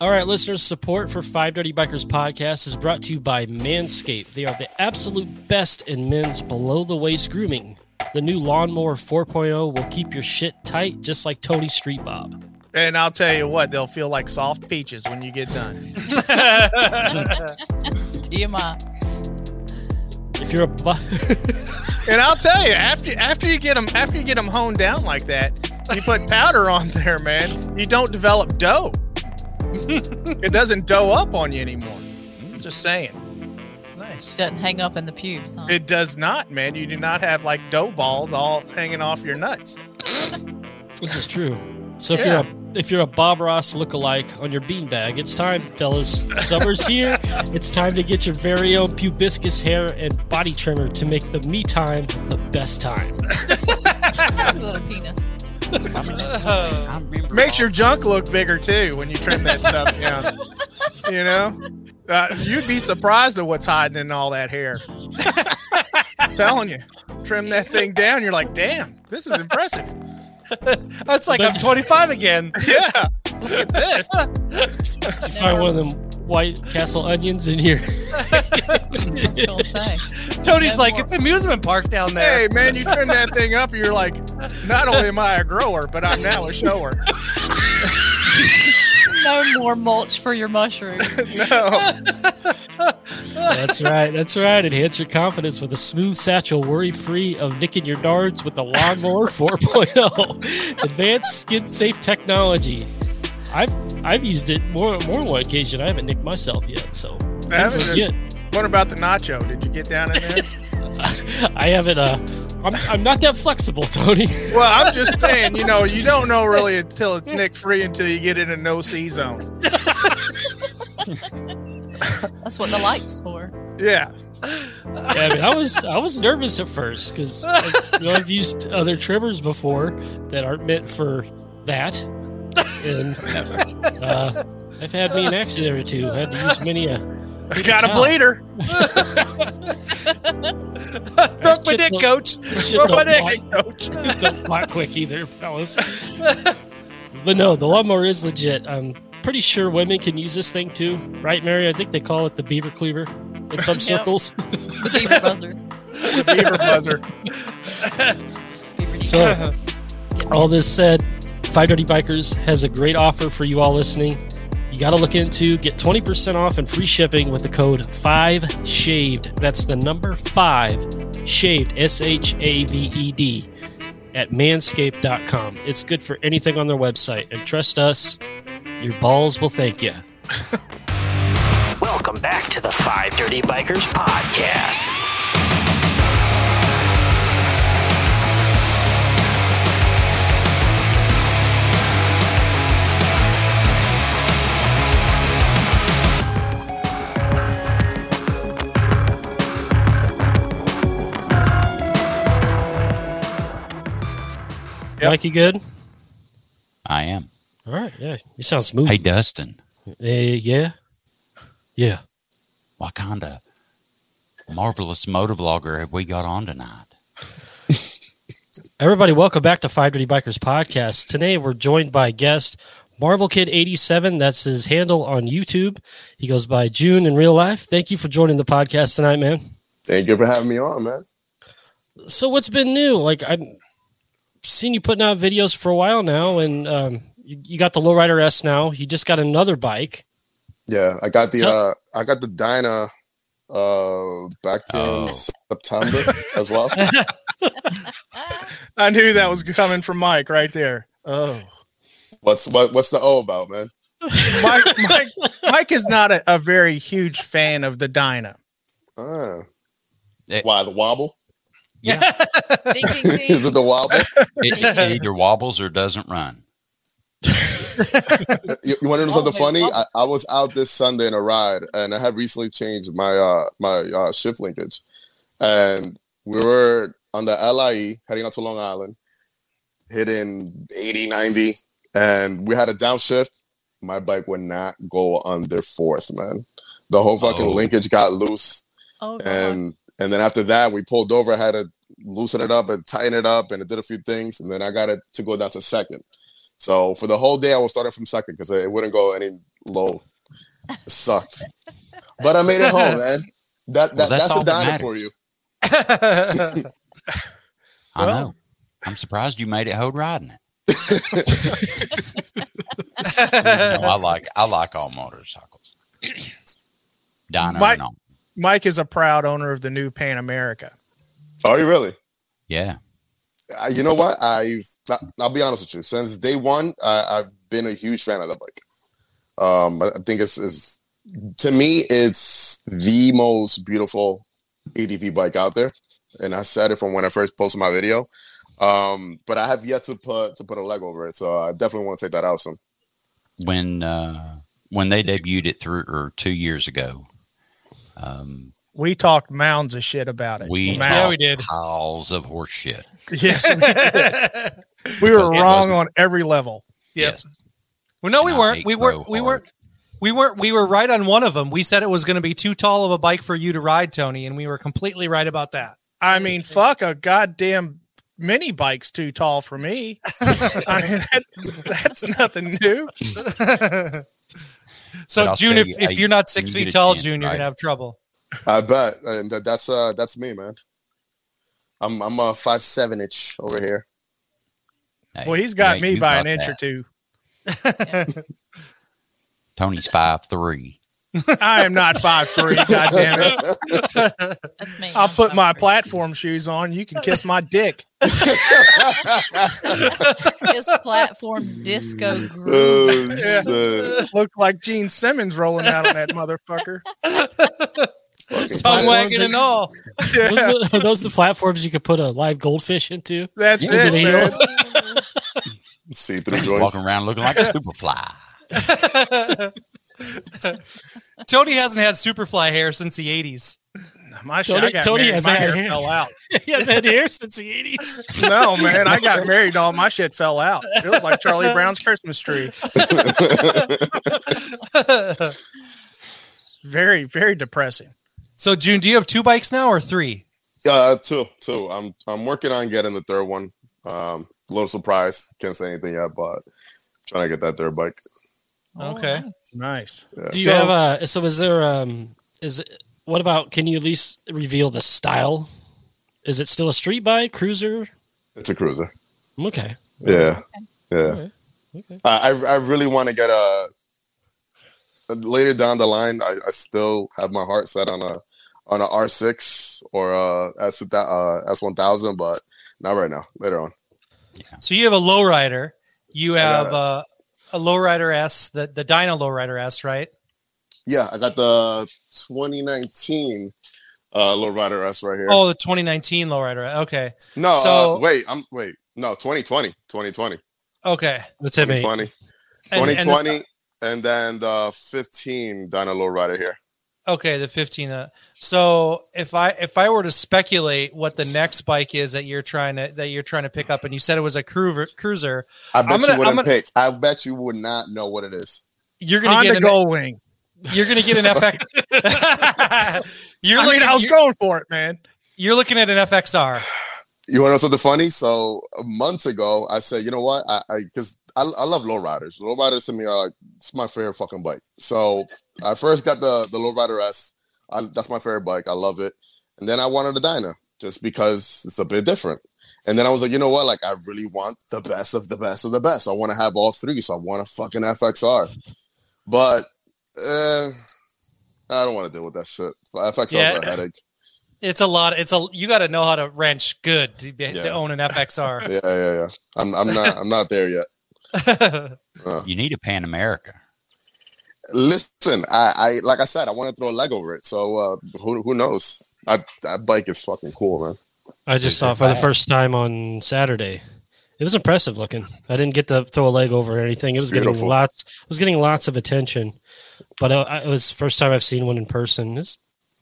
All right, listeners, support for Five Dirty Bikers podcast is brought to you by Manscaped. They are the absolute best in men's below the waist grooming. The new Lawnmower 4.0 will keep your shit tight, just like Tony Street Bob. And I'll tell you what, they'll feel like soft peaches when you get done. TMI. If you're a bu- and I'll tell you, after after you get them after you get them honed down like that, you put powder on there, man. You don't develop dough. it doesn't dough up on you anymore. Just saying. nice. Doesn't hang up in the pubes, huh? It does not, man. You do not have like dough balls all hanging off your nuts. This is true. So if Yeah. you're a if you're a Bob Ross lookalike on your beanbag, it's time, fellas. Summer's here. It's time to get your very own pubiscus hair and body trimmer to make the me time the best time. Little penis. Makes your junk look bigger too when you trim that stuff down. You know, uh, you'd be surprised at what's hiding in all that hair. I'm telling you, trim that thing down. You're like, damn, this is impressive. That's like I'm 25 again. Yeah, look at this. Did you find one of them White Castle onions in here? I was gonna say. Tony's like, more. it's amusement park down there. Hey, man, you trim that thing up. You're like, not only am I a grower, but I'm now a shower. No more mulch for your mushrooms. No, That's right. That's right. Enhance your confidence with a smooth satchel, worry free of nicking your darts with the Lawnmower 4.0. Advanced skin safe technology. I've I've used it more more than one occasion. I haven't nicked myself yet, so Haven't it's you? what about the nacho? Did you get down in there? I haven't. Uh, I'm, I'm not that flexible, Tony. Well, I'm just saying, you know, you don't know really until it's nick free until you get in a no see zone. That's what the light's for. Yeah. Yeah, I mean, I was I was nervous at first because you know, I've used other trimmers before that aren't meant for that, and uh, I've had me an accident or two. I had to use many a You got a towel. bleeder. Broke my dick, coach. Broke my dick. Coach. don't fly quick either, fellas. But no, the lawnmower is legit. I'm pretty sure women can use this thing too, right, Mary? I think they call it the beaver cleaver in some circles. The beaver buzzer. The beaver buzzer. So, all this said, Five Dirty Bikers has a great offer for you all listening. You got to look into get 20% off and free shipping with the code 5 shaved. That's the number 5 shaved S H A V E D at manscaped.com. It's good for anything on their website and trust us, your balls will thank you. Welcome back to the Five Dirty Bikers podcast. Yep. Mike, you good? I am. All right, yeah. You sound smooth. Hey, Dustin, Uh, yeah. Yeah. what kind of marvelous motovlogger have we got on tonight? Everybody, welcome back to Five Dirty Bikers podcast. Today we're joined by guest Marvel Kid 87. That's his handle on YouTube. He goes by June in real life. Thank you for joining the podcast tonight, man. Thank you for having me on, man. So what's been new? Like I've seen you putting out videos for a while now, and um, you, you got the Lowrider S now. You just got another bike. Yeah, I got the Tell- uh I got the Dyna uh back in Oh. September as well. I knew that was coming from Mike right there. Oh. What's what what's the O about, man? Mike, Mike, Mike is not a, a very huge fan of the Dyna. Ah. Eh. Why the wobble? Ding, ding, ding. Is it the wobble? It, it either wobbles or doesn't run. you, you want to know something Wobble, funny? I, I was out this Sunday in a ride, and I had recently changed my uh my uh, shift linkage, and we were on the LIE heading out to Long Island, hitting 80, 90, and we had a downshift. My bike would not go under fourth, man. The whole fucking Oh. linkage got loose, Oh, and and then after that, we pulled over. I had to loosen it up and tighten it up, and it did a few things, and then I got it to go down to second. So for the whole day, I was starting from second because it wouldn't go any low. It sucked, but I made it home, man. That, that Well, that's that's, a that Dyna for you. I know. I'm surprised you made it hold riding it. No, I like I like all motorcycles. Diner Mike- and all. Mike is a proud owner of the new Pan America. Are you really? Yeah. I, you know what? I've I'll be honest with you. Since day one, I, I've been a huge fan of that bike. Um, I I think it's, it's to me, it's the most beautiful ADV bike out there, and I said it from when I first posted my video. Um, but I have yet to put to put a leg over it, so I definitely want to take that out soon. When uh when they debuted it through or two years ago, um We talked mounds of shit about it. we Mounds. Yeah, we did. piles of horse shit. Yes, we, did. we were It wrong on every level. Yep. Yes. Well, no, we weren't. We weren't. We weren't. We weren't. We were right on one of them. We said it was going to be too tall of a bike for you to ride, Tony, and we were completely right about that. I mean, fuck a goddamn mini bike's too tall for me. I mean, that, that's nothing new. But so, June, tell if, you, if I- you're not six feet tall, chance, June, you're right. gonna have trouble. I bet, and that's uh that's me, man. I'm I'm a five seven inch over here. Hey, Well, he's got ain't- me by an inch or two. Tony's five three. I am not five three. God damn it! That's me. I'll I'm put my sorry. platform shoes on. You can kiss my dick. This platform disco oh, groove. oh Yeah. shit! Look like Gene Simmons rolling out on that motherfucker. Tongue wagging and all. Those, Yeah, the, are those the platforms you could put a live goldfish into? that's Yeah, it, man. See through joints. Walking around looking like a superfly. Tony hasn't had Superfly hair since the '80s. My shit, Tony- I got Tony married, has my had hair hair. fell out. he hasn't had hair since the 80s. No, man, I got married. All my shit fell out. It was like Charlie Brown's Christmas tree. Very, very depressing. so, June, do you have two bikes now or three? Uh, two, two. I'm I'm working on getting the third one. Um, a little surprise. Can't say anything yet, but trying to get that third bike. Okay. Nice. Do you So- have a? So is there? Um, is it? What about? Can you at least reveal the style? Is it still a street bike, cruiser? It's a cruiser. Okay. Yeah, yeah. Okay. Okay. I I I really want to get a. Later down the line, I, I still have my heart set on a on a R six or a S uh, S one thousand, but not right now. Later on. Yeah. So you have a lowrider. You have uh, a lowrider S, the the Dyna lowrider S, right? Yeah, I got the 2019 uh lowrider S right here. Oh, the 2019 lowrider. Okay. no, so- uh, wait, I'm wait. No, 2020, 2020, Okay. That's it, mate. 2020, And- and the- 2020, and then the 15 Dyna lowrider here. Okay, the 15. Uh, so if I if I were to speculate what the next bike is that you're trying to that you're trying to pick up, and you said it was a cruiser, cruiser, I bet I'm gonna- you wouldn't gonna- pick. I bet you would not know what it is. you're gonna Honda get an, Goldwing. you're gonna get an FX. you're I looking mean, I was you're, going for it, man. you're looking at an FXR. You want to know something funny? So months ago, I said, you know what? I because I, I, love lowriders. Lowriders to me are like it's my favorite fucking bike. So I first got the the lowrider S. I, that's my favorite bike. I love it. And then I wanted a Dyna just because it's a bit different. And then I was like, you know what? Like I really want the best of the best of the best. I want to have all three. So I want a fucking FXR. But uh, I don't want to deal with that shit. FXR Yeah. is a headache. It's a lot. It's a you got to know how to wrench good to, be, to own an FXR. Yeah, yeah, yeah. I'm I'm not I'm not there yet. You need a Pan America. Listen, I, I like I said, I want to throw a leg over it. So uh, who who knows? I, that bike is fucking cool, man. I just Is saw it it for the first time on Saturday. It was impressive looking. I didn't get to throw a leg over or anything. It was It's getting lots. It was getting lots of attention, but uh, it was the first time I've seen one in person. It's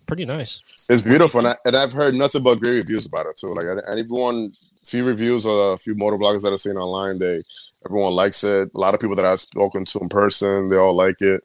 pretty nice. It's beautiful, and, I, and I've heard nothing but great reviews about it too. Like and everyone, few reviews, uh, a few motor bloggers that I've seen online, they everyone likes it. A lot of people that I've spoken to in person, they all like it.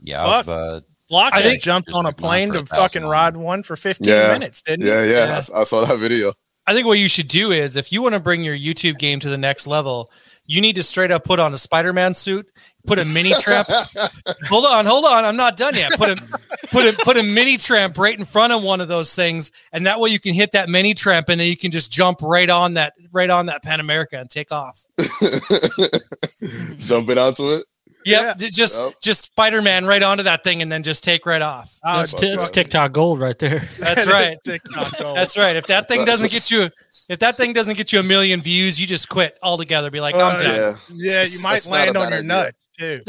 Yeah, Fuck. I've, uh, Block I I think- jumped on a plane to a fucking dollars. ride one for 15 Yeah. minutes, didn't Yeah, he? yeah, I saw that video. I think what you should do is if you want to bring your YouTube game to the next level, you need to straight up put on a Spider-Man suit, put a mini tramp. hold on, hold on. I'm not done yet. Put a put a put a mini tramp right in front of one of those things, and that way you can hit that mini tramp, and then you can just jump right on that right on that Pan America and take off. Jumping onto it. Yep, Yeah. just Yep. just Spider Man right onto that thing, and then just take right off. Oh, That's t- it's that. TikTok gold right there. That's right. TikTok gold. That's right. If that thing doesn't get you, if that thing doesn't get you a million views, you just quit altogether. Be like, I'm Uh, done. Yeah, yeah, you might land on your idea. nuts too.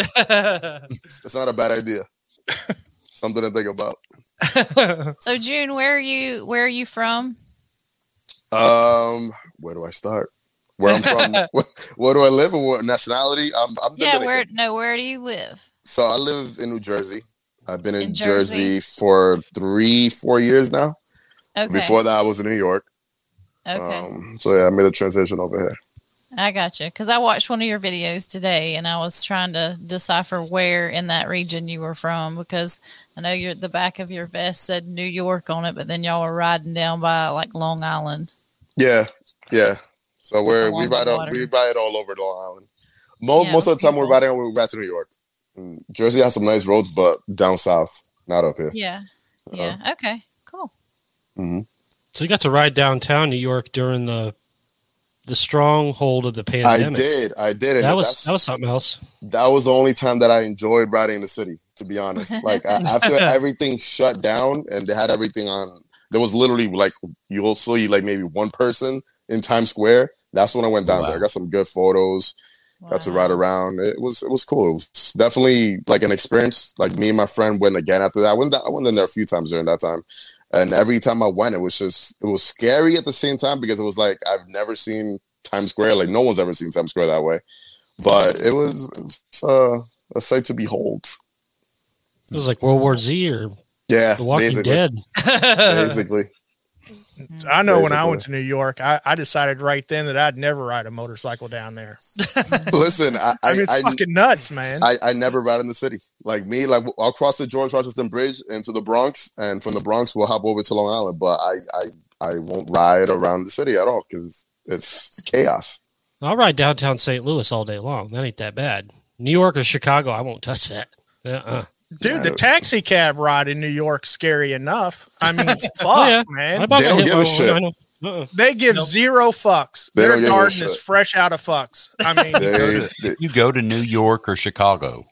It's, it's not a bad idea. Something to think about. So June, where are you? Where are you from? Um, where do I start? Where I'm from? where, where do I live and what nationality? I'm, I'm Yeah, Dominican. where? No, where do you live? So I live in New Jersey. I've been in, In Jersey. Jersey? for three, four years now. Okay. Before that, I was in New York. okay. Um, so yeah, I made a transition over here. I got you. Because I watched one of your videos today, and I was trying to decipher where in that region you were from. Because I know your the back of your vest said New York on it, but then y'all were riding down by like Long Island. Yeah, yeah. So we're we ride all, we ride all over Long Island. Most Yeah, most of the time we're people. riding we're back to New York. Mm, Jersey has some nice roads, but down south, not up here. Yeah. Yeah. Okay. Cool. hmm So you got to ride downtown New York during the the stronghold of the pandemic. I did, I did, and That was that was something else. that was the only time that I enjoyed riding in the city, to be honest. Like a- after everything shut down and they had everything on, there was literally like you'll see like maybe one person in Times Square. That's when I went down Wow. there. I got some good photos. Got to ride around. It was it was cool. It was definitely like an experience. Like me and my friend went again after that. I went I went in there a few times during that time, and every time I went, it was just it was scary at the same time because it was like I've never seen Times Square. Like no one's ever seen Times Square that way. But it was, it was uh, a sight to behold. It was like World War Z or Yeah, The Walking basically, Dead. basically. Mm. I know when I went to New York, I, I decided right then that I'd never ride a motorcycle down there. Listen, I I I, mean, it's I, fucking nuts, man. I, I never ride in the city. Like me, like I'll cross the George Washington Bridge into the Bronx, and from the Bronx we'll hop over to Long Island. But I I, I won't ride around the city at all because it's chaos. I'll ride downtown St. Louis all day long. That ain't that bad. New York or Chicago, I won't touch that. Uh-uh. Dude, the taxi cab ride in New York's scary enough. I mean, fuck, Oh, yeah. Man. They don't give a shit. Uh-uh. They give Nope. zero fucks. They Their don't give a garden is fresh out of fucks. I mean, They, they, You go to New York or Chicago,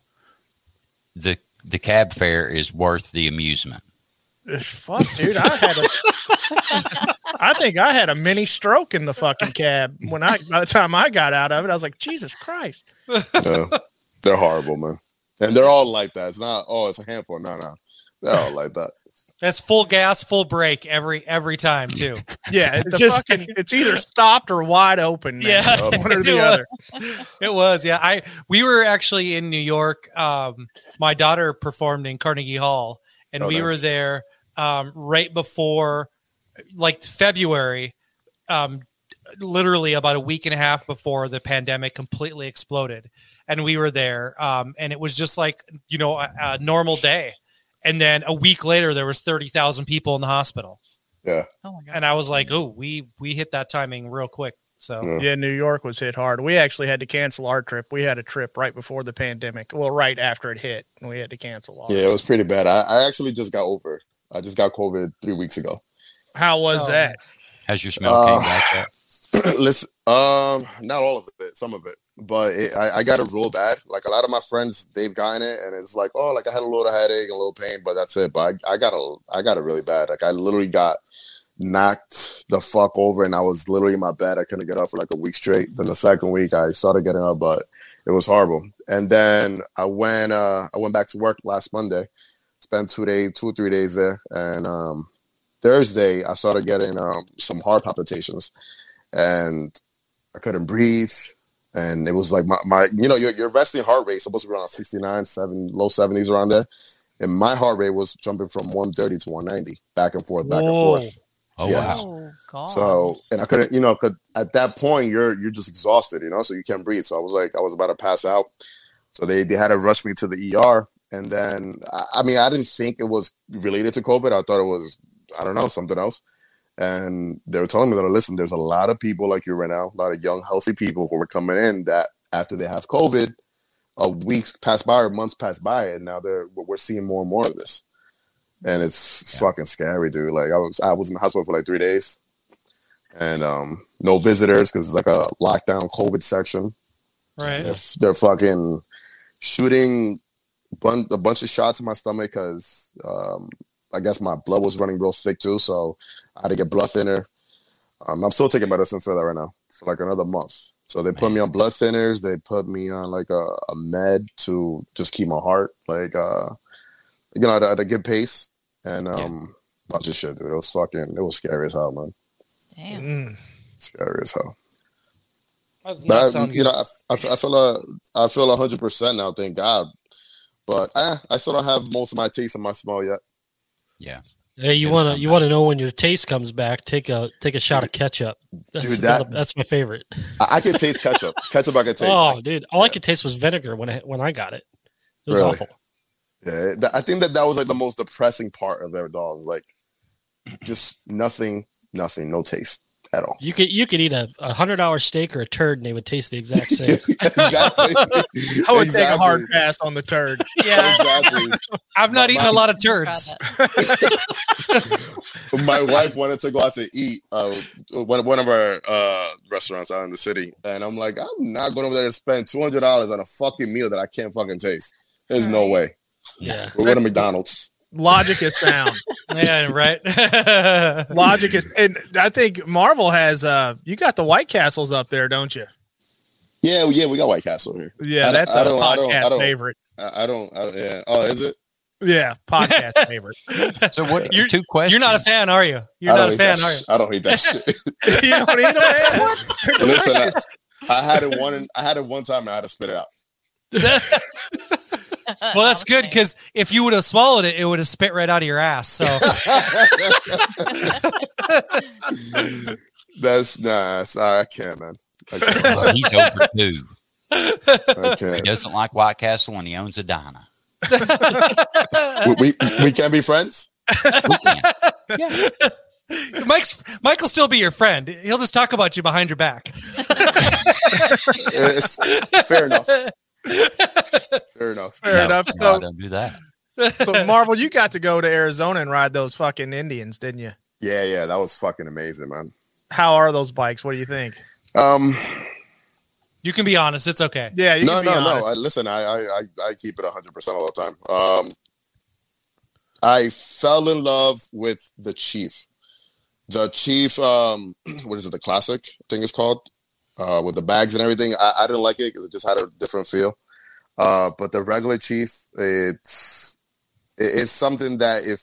the the cab fare is worth the amusement. fuck, dude. I had a, I think I had a mini stroke in the fucking cab when I. By the time I got out of it, I was like, Jesus Christ. no, they're horrible, man. And they're all like that. It's not. Oh, it's a handful. No, no, they're all like that. That's full gas, full brake every every time too. Yeah, it's Just- fucking. It's either stopped or wide open. man. Yeah. one or the was. other. It was, yeah. I we were actually in New York. Um, my daughter performed in Carnegie Hall, and Oh, we were there um, right before, like February, um, literally about a week and a half before the pandemic completely exploded, and we were there, um, and it was just like you know a, a normal day, and then a week later there was thirty thousand people in the hospital, Oh my god. and I was like, oh, we we hit that timing real quick. So Yeah. Yeah, New York was hit hard. We actually had to cancel our trip. We had a trip right before the pandemic. Well, right after it hit, and we had to cancel ours. Yeah, it was pretty bad. I, I actually just got over. I just got COVID three weeks ago. How was Oh, that? Has your smell Uh, came back yet? Listen, um, not all of it, some of it, but it, I, I got it real bad. Like a lot of my friends, they've gotten it, and it's like, oh, like I had a little headache, a little pain, but that's it. But I, I got a, I got it really bad. Like I literally got knocked the fuck over, and I was literally in my bed. I couldn't get up for like a week straight. Then the second week, I started getting up, but it was horrible. And then I went, uh, I went back to work last Monday. Spent two days, two or three days there, and um, Thursday I started getting um, some heart palpitations, and I couldn't breathe. And it was like my, my you know, your, your resting heart rate is supposed to be around 69, 7, low 70s around there. And my heart rate was jumping from 130 to 190, back and forth, back and forth. Oh yeah. wow! Oh. So, and I couldn't, you know, cause at that point you're you're just exhausted, you know, so you can't breathe. So I was like, I was about to pass out. So they they had to rush me to the ER, and then I, I mean, I didn't think it was related to COVID. I thought it was, I don't know, something else. And they were telling me that, listen, there's a lot of people like you right now, a lot of young, healthy people who are coming in that after they have COVID, a weeks pass by or months pass by, and now they're we're seeing more and more of this, and it's, it's fucking scary, dude. Like I was I was in the hospital for like three days, and um, no visitors because it's like a lockdown COVID section. Right. They're, they're fucking shooting bun- a bunch of shots in my stomach because um, I guess my blood was running real thick too, so I had to get blood thinner. Um, I'm still taking medicine for that right now for like another month. So they put me on blood thinners. They put me on like a, a med to just keep my heart like uh you know at, a- at a good pace and um bunch of shit, dude. It was fucking it was scary as hell, man. Damn. Mm. Scary as hell. Does But I, you know, I, I, I feel uh, I feel hundred percent now. Thank God. But eh, I still don't have most of my taste and my smell yet. Yeah. Hey, you want to you want to know when your taste comes back? Take a take a shot of ketchup. That's, Dude, that- that's my favorite. I, I can taste ketchup. ketchup, I can taste. Oh, dude, all I could taste was vinegar when I when I got it. It was Really? awful. Yeah, that, I think that that was like the most depressing part of their dogs. Like, just nothing, nothing, no taste at all. You could you could eat a, a hundred dollar steak or a turd and they would taste the exact same. exactly. I would take a hard pass on the turd. Yeah. Exactly. I've not My- eaten a lot of turds. My wife wanted to go out to eat uh one, one of our uh restaurants out in the city and i'm like i'm not going over there to spend $200 on a fucking meal that i can't fucking taste there's no way yeah. we're going to mcdonald's Logic is sound. Yeah, right. Logic is, and I think Marvel has. uh You got the White Castles up there, don't you? yeah yeah we got white castle here Yeah, I- that's I a don't- I don't- I podcast don't- favorite. i, I don't i don't yeah oh is it Yeah, podcast favorite. So what? You're- two questions. You're not a fan, are you? You're not a fan, are you? i don't hate that shit you don't eat them, man? Listen, I- i had it one i had it one time and i had to spit it out Well, that's good because if you would have swallowed it, it would have spit right out of your ass. So that's nice. i can't man i can't, he's over two. I He doesn't like White Castle and he owns a Dyna. We, we, we can't be friends We can. Mike's Mike'll still be your friend. He'll just talk about you behind your back. it's fair enough fair enough Fair No, enough. no, So, don't do that. so Marvel, you got to go to Arizona and ride those fucking Indians, didn't you? Yeah, yeah, that was fucking amazing, man. How are those bikes? What do you think? Um, You can be honest. It's okay. Yeah, you no, can be no, honest. no. I, listen, I, I, I, I keep it hundred percent all the time. Um, I fell in love with the Chief. The Chief, um, what is it? The Classic, I think it's called, uh, with the bags and everything. I, I didn't like it because it just had a different feel. Uh, but the regular Chief, it's it- it's something that if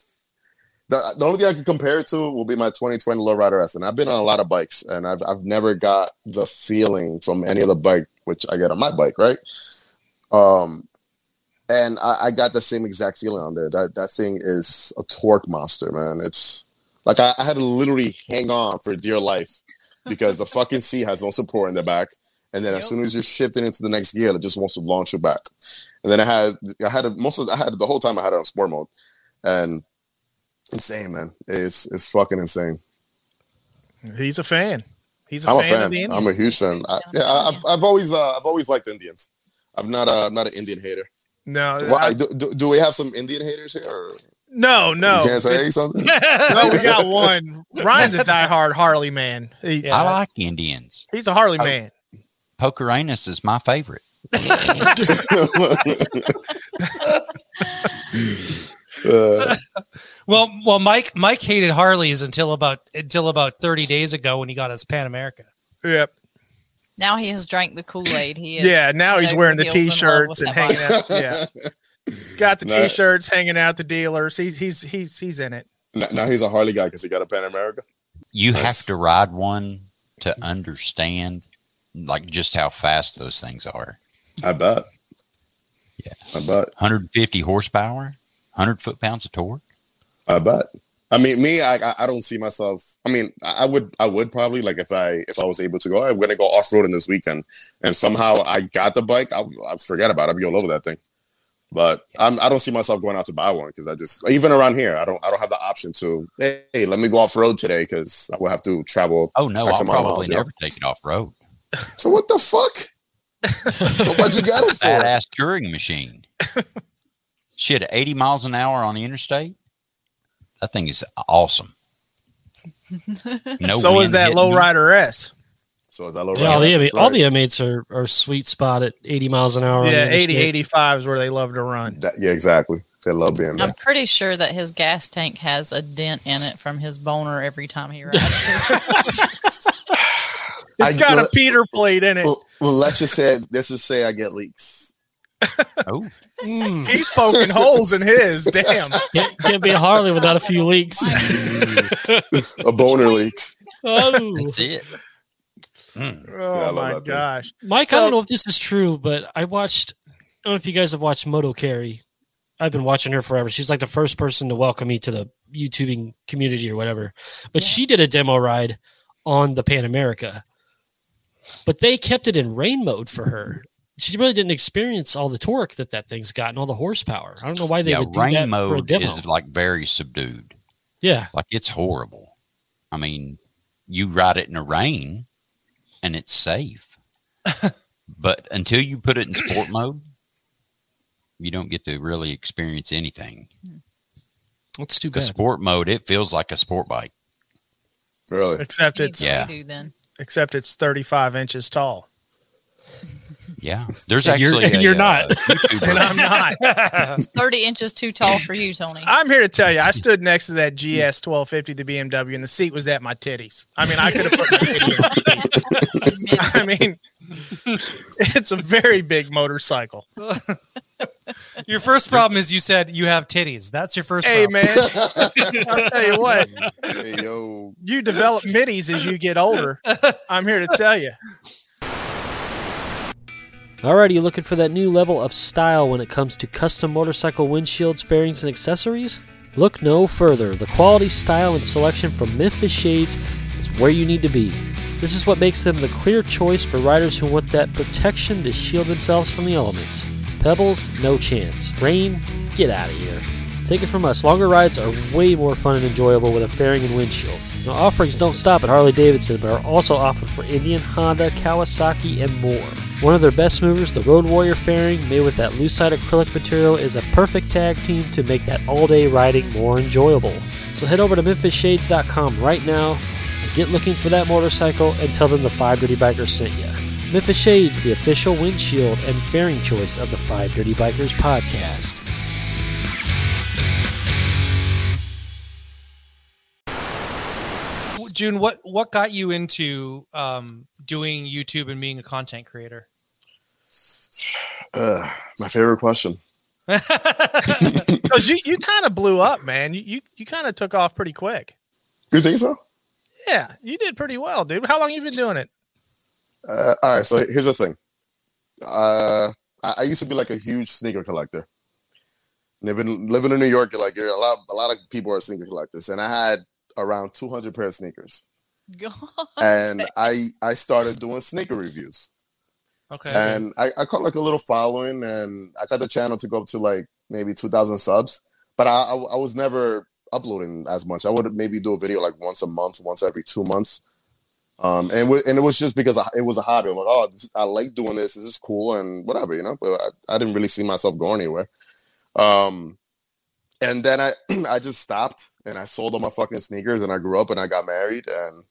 the, the only thing I can compare it to will be my 2020 Lowrider S, and I've been on a lot of bikes, and I've I've never got the feeling from any other bike which I get on my bike, right? Um, and I, I got the same exact feeling on there. That that thing is a torque monster, man. It's like I, I had to literally hang on for dear life because the fucking seat has no support in the back. And then as soon as you're shifting into the next gear, it just wants to launch you back. And then I had I had a, most of I had the whole time I had it on sport mode, and insane, man. It's it's fucking insane. He's a fan. He's a I'm a fan, of fan. the I'm a huge fan. I, yeah, I've I've always uh, I've always liked Indians. I'm not a I'm not an Indian hater. no, Well, I, do, do, do we have some Indian haters here? Or no, no. you can't say something. no, we got one. Ryan's a diehard Harley man. He- Yeah. I like Indians. He's a Harley I- man. Poker Anus is my favorite. Uh, Well, well, Mike Mike hated Harleys until about until about thirty days ago when he got his Pan America. Yep. Now he has drank the Kool Aid. He is. Yeah. Now he's wearing the heels in love with t-shirts and that hanging out. Yeah. He's got the No. t-shirts hanging out the dealers. He's he's he's he's in it. now now he's a Harley guy because he got a Pan America. You That's- have to ride one to understand like just how fast those things are. I bet. Yeah. I bet. 150 horsepower, 100 foot pounds of torque. I bet. I mean, me, I, I- I don't see myself. I mean, I I would, I would probably like if I, if I was able to go. Oh, I'm gonna go off roading this weekend, and somehow I got the bike. I'll, I'll forget about it. I'll be all over that thing. But I'm, I don't see myself going out to buy one because I just even around here, I don't, I don't have the option to. Hey, let me go off road today because I will have to travel. Oh no, X I'll probably miles, you know? never take it off road. So what the fuck? So what you got it for? Badass touring machine. Shit, 80 miles an hour on the interstate. That thing is awesome. No so is that hitting low you. rider S. So is that low Yeah, all, the, rider? M- That's all right. the M8s are, are sweet spot at 80 miles an hour. Yeah, 80, interstate. 85 is where they love to run. That- yeah, exactly. They love being there. I'm pretty sure that his gas tank has a dent in it from his boner every time he rides. It's I got do a Peter plate in it. Well, well, let's just say let's just say I get leaks. Oh, Mm, He's poking holes in his. Damn. can't, can't be a Harley without a few leaks. A boner leak. oh. that's it. Mm. I Oh love my that thing. gosh. Mike, I don't know if this is true, but I watched. I don't know if you guys have watched Moto Carry. I've been watching her forever. She's like the first person to welcome me to the YouTubing community or whatever. But Yeah. she did a demo ride on the Pan America, but they kept it in rain mode for her. She really didn't experience all the torque that that thing's got and all the horsepower. I don't know why they yeah, would do rain that for a mode demo. is like very subdued. yeah, Like it's horrible. I mean, you ride it in the rain and it's safe. but until you put it in sport mode, you don't get to really experience anything. that's too Because bad. sport mode, it feels like a sport bike. Really? Except it's Yeah. then. except it's 35 inches tall. Yeah. There's And you're- actually you're a, not. uh, And I'm not. It's 30 inches too tall for you, Tony. I'm here to tell you, I stood next to that GS 1250, the BMW, and the seat was at my titties. I mean, I could have put my titty in the seat. I mean, it's a very big motorcycle. Your first problem is you said you have titties. That's your first Hey, problem. man, I'll tell you what, hey, yo. you develop middies as you get older. I'm here to tell you. Alrighty, you looking for that new level of style when it comes to custom motorcycle windshields, fairings, and accessories? Look no further. The quality, style, and selection from Memphis Shades is where you need to be. This is what makes them the clear choice for riders who want that protection to shield themselves from the elements. Pebbles, no chance. Rain, get out of here. Take it from us, longer rides are way more fun and enjoyable with a fairing and windshield. Now, offerings don't stop at Harley Davidson, but are also offered for Indian, Honda, Kawasaki, and more. One of their best movers, the Road Warrior fairing, made with that lucite acrylic material, is a perfect tag team to make that all day riding more enjoyable. So head over to MemphisShades.com right now and get looking for that motorcycle and tell them the 5 Dirty Bikers sent you. Memphis Shades, the official windshield and fairing choice of the 5 Dirty Bikers podcast. June, what what got you into um, doing YouTube and being a content creator? Uh, my favorite question. Because you, you kind of blew up, man. You, you, you kind of took off pretty quick. You think so? Yeah, you did pretty well, dude. How long you been doing it? Uh, all right. So here's the thing. Uh, I, I used to be like a huge sneaker collector. Living living in New York, like you're a lot a lot of people are sneaker collectors, and I had around 200 pair of sneakers. God. And I I started doing sneaker reviews. Okay. and I, I caught like a little following and i got the channel to go up to like maybe 2000 subs but I, I i was never uploading as much i would maybe do a video like once a month once every two months um and, w- and it was just because I, it was a hobby i'm like oh this, i like doing this this is cool and whatever you know but I, I didn't really see myself going anywhere um and then i i just stopped and i sold all my fucking sneakers and i grew up and i got married and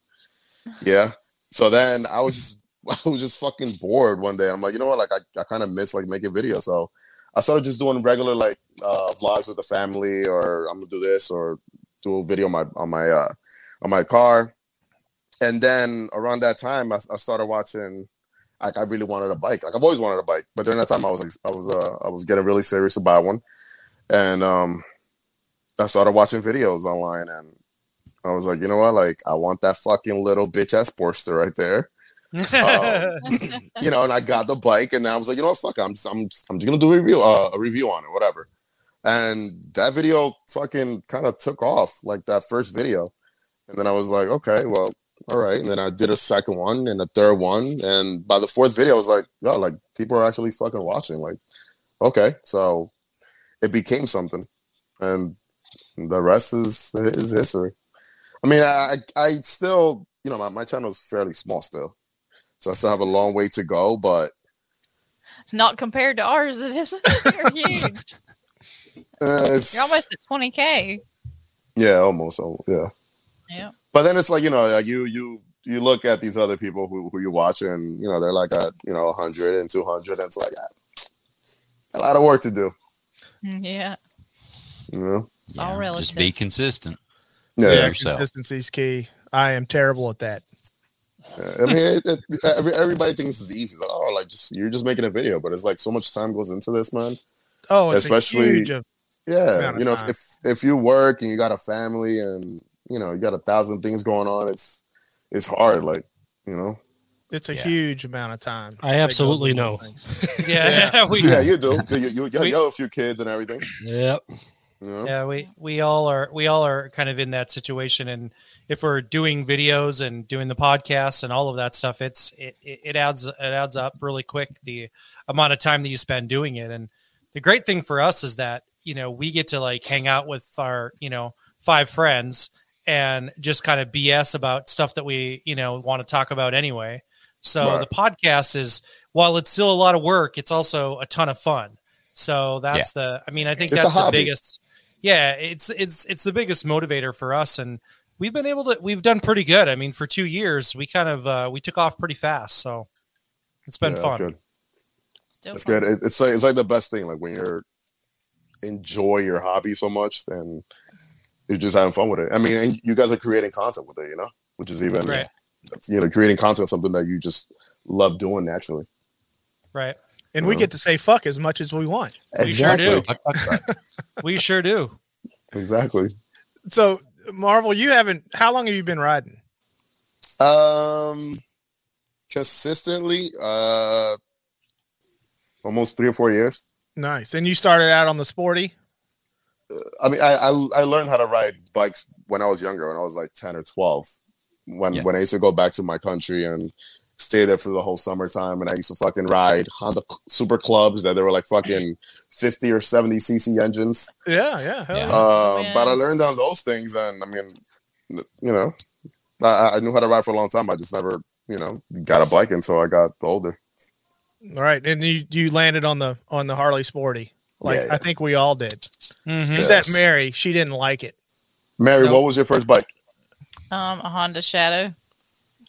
yeah so then i was just I was just fucking bored one day. I'm like, you know what? Like, I, I kind of miss like making videos. So I started just doing regular like uh, vlogs with the family, or I'm gonna do this, or do a video on my on my uh, on my car. And then around that time, I, I started watching. Like, I really wanted a bike. Like, I've always wanted a bike, but during that time, I was like, I was uh, I was getting really serious to buy one, and um, I started watching videos online, and I was like, you know what? Like, I want that fucking little bitch ass Sportster right there. Um, you know, and I got the bike, and then I was like, you know what, fuck, I'm just, I'm, I'm just gonna do a review, uh, a review on it, whatever. And that video fucking kind of took off, like that first video, and then I was like, okay, well, all right. And then I did a second one and a third one, and by the fourth video, I was like, yo, like people are actually fucking watching, like, okay, so it became something, and the rest is is history. I mean, I I still, you know, my, my channel is fairly small still. So I still have a long way to go, but Not compared to ours, it is. You're huge. Uh, You're almost at 20k. yeah, almost, almost, yeah. Yeah. But then it's like you know, like you you you look at these other people who who you watch, and you know they're like at you know 100 and 200, and it's like ah, a lot of work to do. Mm, Yeah. You know, It's all relative. Just be consistent. yeah. Yeah, yourself. consistency's key. I am terrible at that. yeah. I mean, it, it, every, everybody thinks it's easy. It's like, oh, like just you're just making a video, but it's like so much time goes into this, man. Oh, it's Especially- a huge. Yeah, you know, if, if if you work and you got a family and you know you got a thousand things going on, it's it's hard. Like you know, it's a Yeah. huge amount of time. I absolutely know. things. Yeah, we yeah, you do. You, you, you, We- you have a few kids and everything. Yep. Yeah, we we all are we all are kind of in that situation, and if we're doing videos and doing the podcast and all of that stuff, it's it, it adds it adds up really quick the amount of time that you spend doing it. And the great thing for us is that you know we get to like hang out with our you know five friends and just kind of BS about stuff that we you know want to talk about anyway. So Right. the podcast is while it's still a lot of work, it's also a ton of fun. So that's the I mean I think It's that's the biggest yeah it's it's it's the biggest motivator for us and we've been able to we've done pretty good i mean for two years we kind of uh we took off pretty fast so it's been Yeah, fun That's good. Still It's fun. good. It, it's like it's like the best thing. Like when you're enjoy your hobby so much, then you're just having fun with it. I mean, and you guys are creating content with it, you know, which is even Right. you know creating content is something that you just love doing naturally. right And we get to say fuck as much as we want. We sure do. we sure do Exactly. So, Marvel, you haven't. How long have you been riding? Um, consistently, uh, almost three or four years. Nice. And you started out on the sporty. I mean, I, I I learned how to ride bikes when I was younger, when I was like ten or twelve. When Yeah. when I used to go back to my country and stay there for the whole summertime, and I used to fucking ride Honda Super Cubs that they were like fucking fifty or seventy cc engines. Yeah, yeah. hell Yeah. yeah. Uh, But I learned on those things, and I mean, you know, I, I knew how to ride for a long time. I just never, you know, got a bike until I got older. All right, and you you landed on the on the Harley Sporty. Like Yeah, yeah. I think we all did. Mhm. Except Mary, she didn't like it. Mary, Nope. what was your first bike? Um, a Honda Shadow,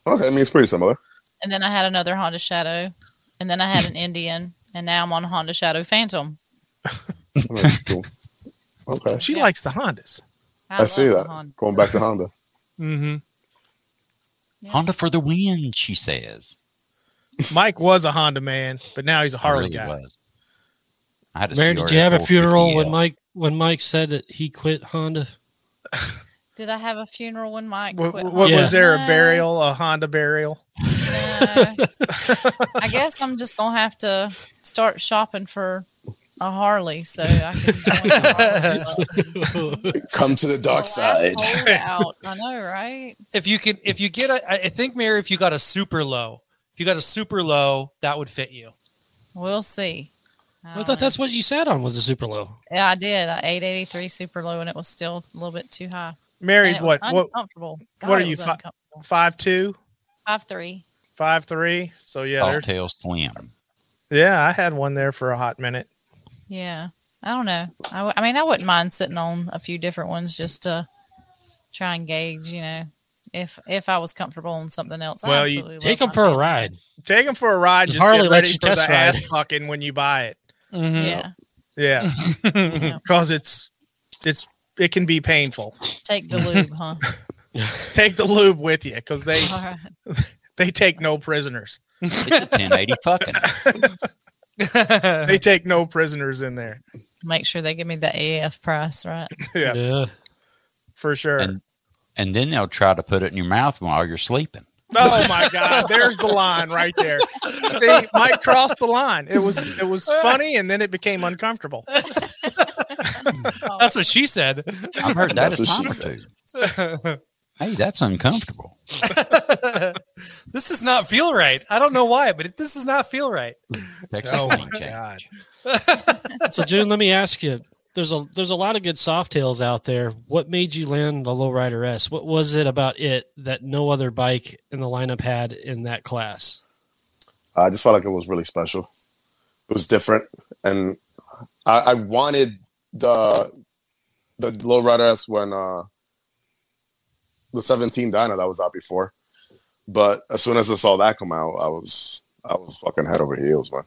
Okay, I mean, it's pretty similar. And then I had another Honda Shadow, and then I had an Indian, and now I'm on a Honda Shadow Phantom. That's cool. Okay. She Yeah. likes the Hondas. I, see that. Honda. Going back to Honda. mm-hmm. Yeah. Honda for the win, she says. Mike was a Honda man, but now he's a Harley really guy. was. I had a Mary, did you have a funeral when Mike when Mike said that he quit Honda? Did I have a funeral when Mike What, quit? what Yeah. was there a burial, a Honda burial? no. I guess I'm just gonna have to start shopping for a Harley so I can Harley Come to the dark The side. holdout. I know, right? if you can if you get a, I think mary if you got a super low if you got a super low that would fit you We'll see. I don't thought that's know. what you sat on was a super low. Yeah, I did. I 883 super low, and it was still a little bit too high. Mary's And it was what? What? Uncomfortable. God, what are you, was fi- uncomfortable. Five two, Five three. five three. So yeah, there's, Tail Slim. yeah. I had one there for a hot minute. Yeah, I don't know. I, w- I mean, I wouldn't mind sitting on a few different ones just to try and gauge. You know, if if I was comfortable on something else. I Well, you Take them for a my ride. Take them for a ride. Just Just Harley get ready you for test the ride. ass fucking when you buy it. Mhm. Yeah, Yeah, yeah. because it's it's it can be painful. Take the lube, huh? Take the lube with you because they All right. they take no prisoners. It's a 1080 fucking. They take no prisoners in there. Make sure they give me the AF price, right? Yeah, Yeah. for sure. And and then they'll try to put it in your mouth while you're sleeping. Oh my God! There's the line right there. See, Mike crossed the line. It was it was funny, and then it became uncomfortable. that's what she said I've heard that That's a what she or two. Hey, that's uncomfortable. this does not feel right i don't know why but it, this does not feel right Texas Oh my change. God! So June, let me ask you. There's a there's a lot of good Softails out there. What made you land the Lowrider S? What was it about it that no other bike in the lineup had in that class? I just felt like it was really special. It was different, and I, I wanted the the lowrider S when uh the 17 Dyna that was out before. But as soon as I saw that come out, I was I was fucking head over heels, man.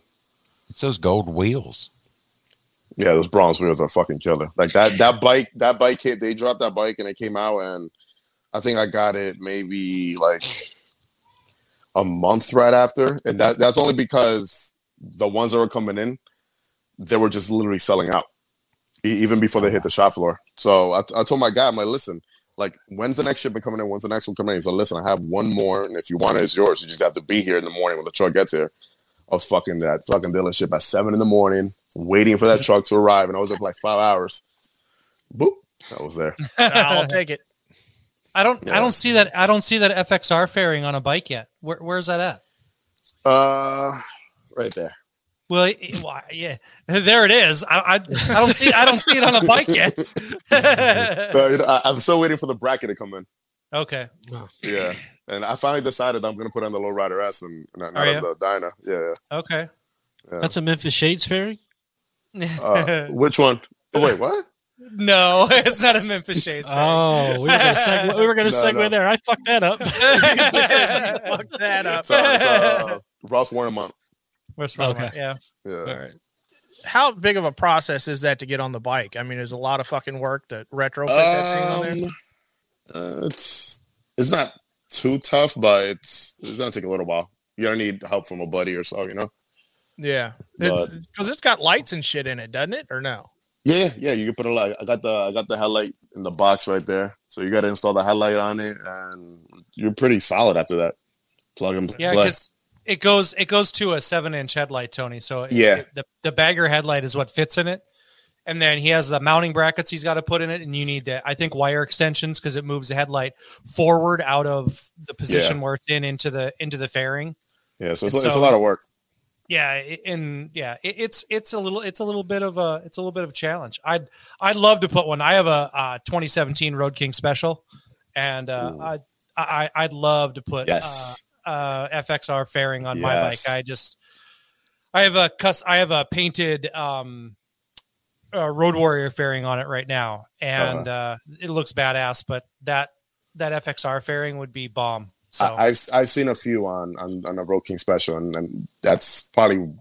It's those gold wheels. Yeah, those bronze wheels are fucking killer. Like that that bike that bike hit. They dropped that bike and it came out, and I think I got it maybe like a month right after, and that that's only because the ones that were coming in, they were just literally selling out, even before they hit the shop floor. So I, I told my guy, I'm like, listen, like when's the next shipment coming in? When's the next one coming in? So listen, I have one more, and if you want it, it's yours. You just have to be here in the morning when the truck gets here. I was fucking that fucking dealership at seven in the morning, waiting for that truck to arrive, and I was up like five hours. Boop, I was there. I'll take it. I don't. I don't see that. I don't see that FXR fairing on a bike yet. Where, where's that at? Uh, right there. Well, it- well, yeah, there it is. I, I, I don't see. I don't see it on a bike yet. But you know, I, I'm still waiting for the bracket to come in. okay. Yeah, and I finally decided I'm gonna put on the low rider S and not, not on the Dyna. Yeah. Okay. That's a Memphis Shades fairing. Uh, which one? Oh, wait, what? no, it's not a Memphis Shades. fairing. Oh, we were gonna segue, we were gonna No, segue no. there. I fucked that up. Fuck that up. It's, uh, it's, uh, Ross Wernimont. What's wrong? Okay. Yeah. Yeah. All right. How big of a process is that to get on the bike? I mean, there's a lot of fucking work to retrofit that thing on there. Um, uh, it's it's not too tough, but it's it's gonna take a little while. You're gonna need help from a buddy or so, you know. Yeah, But- because it's got lights and shit in it, doesn't it? Or no? Yeah, yeah, you can put a light. I got the I got the headlight in the box right there, so you got to install the headlight on it, and you're pretty solid after that. Plug and Yeah, play. It goes it goes to a seven inch headlight, Tony. So it- Yeah. it- the the bagger headlight is what fits in it, and then he has the mounting brackets he's got to put in it, and you need to I think wire extensions because it moves the headlight forward out of the position where it's in into the into the fairing. Yeah, so it's, And it's a lot of work. Yeah, and yeah, it, it's it's a little it's a little bit of a it's a little bit of a challenge. I'd I'd love to put one. I have a uh, 2017 Road King Special, and uh, I I I'd love to put Yes. uh, uh, FXR fairing on my bike. I just I have a cuss I have a painted um uh, Road Warrior fairing on it right now, and uh it looks badass. But that that FXR fairing would be bomb. So I, I've I've seen a few on on, on a Road King special, and, and that's probably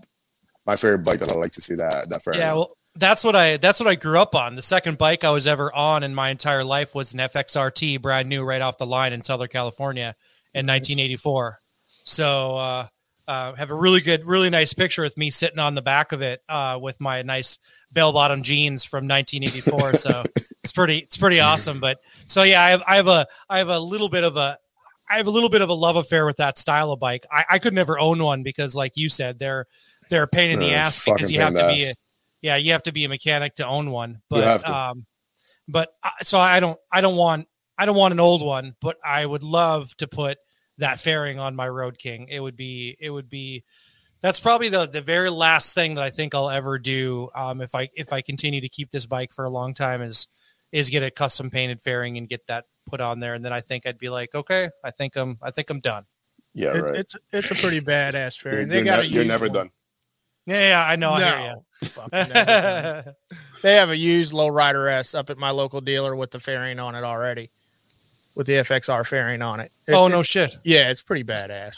my favorite bike that I like to see that that fairing. Yeah, well, that's what I that's what I grew up on. The second bike I was ever on in my entire life was an FXRT, brand new, right off the line in Southern California in 1984. So uh, uh, have a really good, really nice picture with me sitting on the back of it uh, with my nice bell bottom jeans from 1984. so it's pretty, it's pretty awesome. But so yeah, I have, I have a, I have a little bit of a, I have a little bit of a love affair with that style of bike. I, I could never own one because, like you said, they're they're a pain in the Yeah, ass because you have to be, a, yeah, you have to be a mechanic to own one. But um, but I- so I don't, I don't want, I don't want an old one, but I would love to put that fairing on my Road King. It would be, it would be. That's probably the the very last thing that I think I'll ever do. Um, if I if I continue to keep this bike for a long time is is get a custom painted fairing and get that put on there, and then I think I'd be like, okay, I think I'm I think I'm done. yeah, It- right. It's it's a pretty badass You're, fairing. you're, They got ne- you're never done. Yeah, yeah, I know. I hear you. They have a used lowrider S up at my local dealer with the fairing on it already, with the FXR fairing on it. It- oh it- no shit. Yeah, it's pretty badass.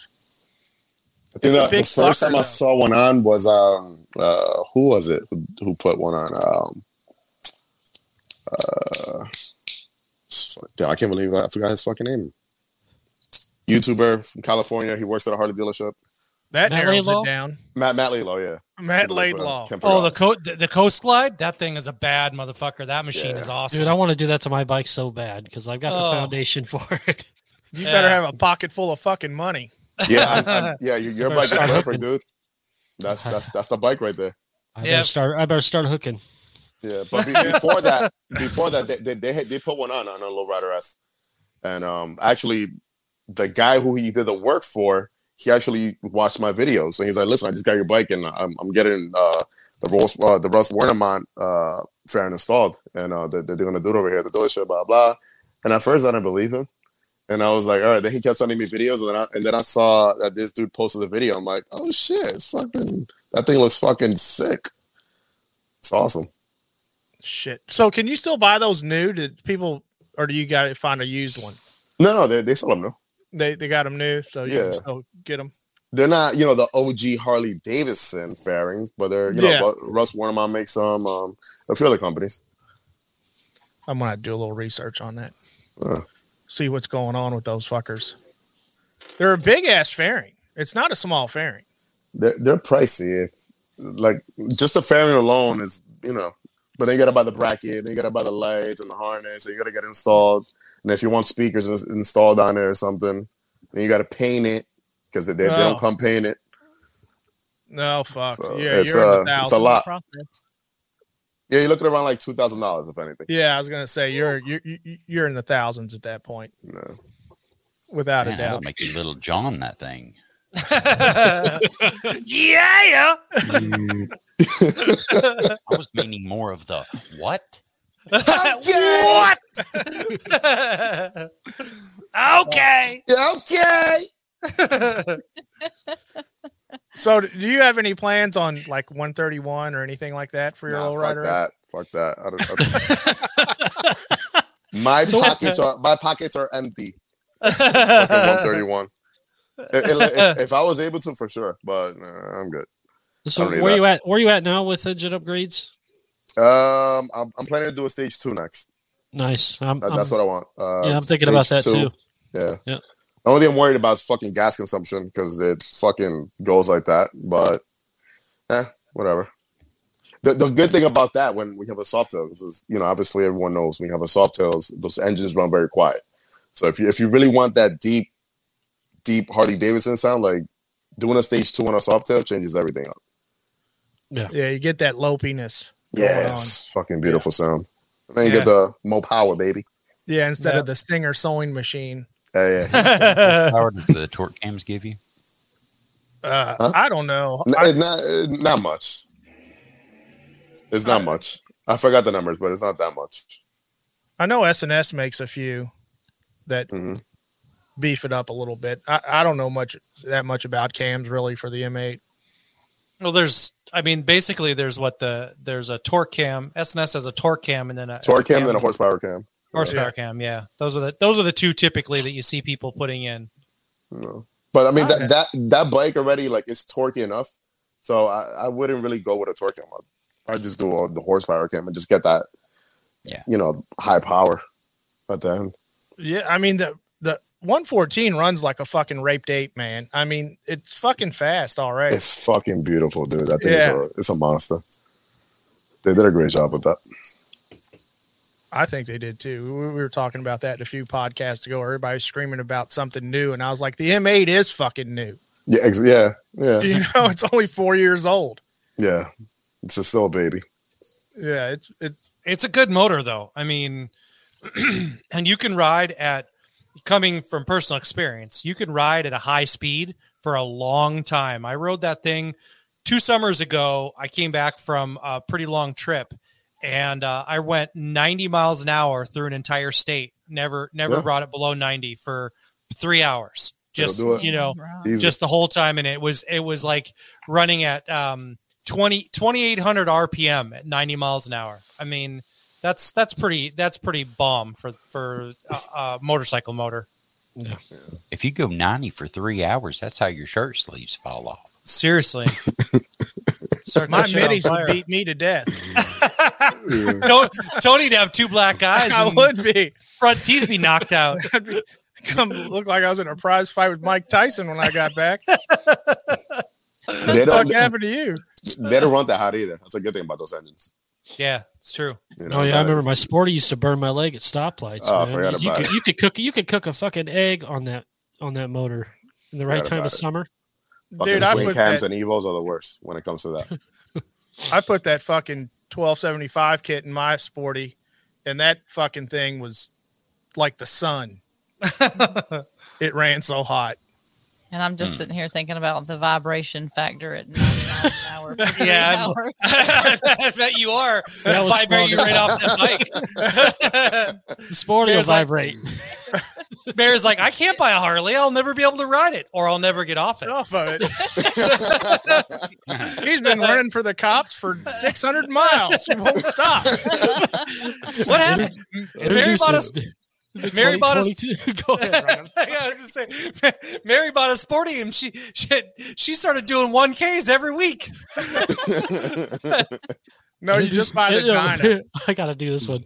I think the, the first fucker, time I saw one on was um uh who was it who, who put one on um uh damn, I can't believe I forgot his fucking name. YouTuber from California. He works at a Harley dealership. That Matt narrows Laidlaw? it down. Matt Matt Lalo, yeah. Matt He works Laidlaw. Oh, the Rock. coast the, the Coast Glide. That thing is a bad motherfucker. That machine Yeah. is awesome. Dude, I want to do that to my bike so bad because I've got Oh. the foundation for it. You Yeah. better have a pocket full of fucking money. yeah, I, I, yeah. Your, your Better bike is start perfect, hooking. dude. That's that's that's the bike right there. I Yeah. better start. I better start hooking. Yeah, but be, before that, before that, they they they, had, they put one on on a lowrider S, and um, actually, the guy who he did the work for, he actually watched my videos, and he's like, "Listen, I just got your bike, and I'm I'm getting uh the Rolls, uh, the Russ Wernimont uh fairing installed, and uh they're, they're gonna do it over here at the dealership, blah blah." And at first, I didn't believe him, And I was like, all right. Then he kept sending me videos, and then I, and then I saw that this dude posted the video. I'm like, oh shit, it's fucking that thing looks fucking sick. It's awesome. Shit. So can you still buy those new? Did people or do you got to find a used one? No, no, they they sell them now. They they got them new, so you Yeah. can still get them. They're not, you know, the OG Harley Davidson fairings, but they're, you Yeah. know, Ru- Russ Warnerman makes some, um, a few other companies. I'm gonna do a little research on that. Uh. See what's going on with those fuckers. They're a big ass fairing. It's not a small fairing. They're, they're pricey. If, like, just the fairing alone is, you know, but then you gotta buy the bracket, then you gotta buy the lights and the harness, and you gotta get installed. And if you want speakers installed on there or something, then you gotta paint it because they, they, they Oh. don't come painted. No fuck. So yeah, it's, you're in uh, the it's a lot. Process. Yeah, you're looking around like two thousand dollars, if anything. Yeah, I was gonna say you're you're you're in the thousands at that point, No. without Man, a that'll doubt. make you little John that thing. yeah. I was meaning more of the what? What? okay. Yeah, okay. So, do you have any plans on like 131 or anything like that for your Nah, little fuck rider? that. Fuck that. I don't, I don't- my pockets are my pockets are empty. Fucking 131. If, if, if I was able to, for sure, but nah, I'm good. So I don't need where that. you at? Where you at now with engine upgrades? Um, I'm, I'm planning to do a stage two next. Nice. I'm, That- I'm- that's what I want. Uh, yeah, I'm thinking about that stage too. Yeah. Yeah. The only thing I'm worried about is fucking gas consumption because it fucking goes like that. But, eh, whatever. The, the good thing about that when we have a Softails is, you know, obviously everyone knows when you have a Softails, those engines run very quiet. So if you if you really want that deep, deep Harley Davidson sound, like doing a stage two on a Softail changes everything up. Yeah. Yeah, you get that lopiness. Yeah, it's fucking beautiful sound. And then you Yeah. get the more power, baby. Yeah, instead Yeah. of the Stinger sewing machine. Yeah, yeah. How does the torque cams give you? Uh, Huh? I don't know. N- I- not uh, not much. It's not much. I forgot the numbers, but it's not that much. I know S&S makes a few that Mhm. beef it up a little bit. I, I don't know much that much about cams really for the M8. Well, there's, I mean, basically, there's what the there's a torque cam. S&S has a torque cam, and then a Torque cam, and then a horsepower cam. horsepower Yeah. cam. Yeah, those are the those are the two typically that you see people putting in. No. But I mean Okay. that that that bike already like it's torquey enough, so I, I wouldn't really go with a torque cam. I'd, I'd just do a, the horsepower cam and just get that, Yeah. you know, high power at the end. Yeah, I mean the the 114 runs like a fucking raped ape, man. I mean, it's fucking fast already. It's fucking beautiful, dude. That thing is Yeah. a, it's a monster. They did a great job with that. I think they did too. We we were talking about that a few podcasts ago. Everybody was screaming about something new, and I was like, the M8 is fucking new. Yeah, ex- yeah, yeah, You know, it's only four years old. yeah. It's a still a baby. Yeah, it's it's It's a good motor, though. I mean, and you can ride at coming from personal experience. You can ride at a high speed for a long time. I rode that thing two summers ago. I came back from a pretty long trip, and uh, I went 90 miles an hour through an entire state. Never, never Yeah. brought it below 90 for three hours. Just you know, Easy. just the whole time and it was it was like running at um 20 2800 rpm at 90 miles an hour i mean that's that's pretty that's pretty bomb for for a, a motorcycle motor If you go 90 for three hours, that's how your shirt sleeves fall off. seriously my that middies would beat me to death. Yeah. Tony- tony'd have two black eyes I would be. front teeth be knocked out I'd be come look like I was in a prize fight with Mike Tyson when I got back. they What the fuck don't happened to you? they don't run that hot either. That's a good thing about those engines. Yeah it's true You oh, know, Oh yeah, I remember my sporty used to burn my leg at stoplights. Oh, I man. forgot you, about could, it. you could cook you could cook a fucking egg on that on that motor in the right time of it. summer. fucking Dude, I put cams that, and Evos are the worst when it comes to that. I put that fucking 1275 kit in my sporty, and that fucking thing was like the sun. it ran so hot. And I'm just hmm. sitting here thinking about the vibration factor at 90 miles an hour. Yeah, hours. i bet you are That was vibrate you right off that bike The sporty will Here's like- vibrate. Mayor's like, I can't buy a Harley. I'll never be able to ride it, or I'll never get off it. off of it. He's been running for the cops for 600 miles. He won't stop. What happened? Mary bought us. The Mary bought us- 2022 Go ahead, Ryan. Yeah, I was gonna say, Mary bought a sporty, and she she she started doing one Ks every week. No, you just buy the No, Dyna. I gotta do this one.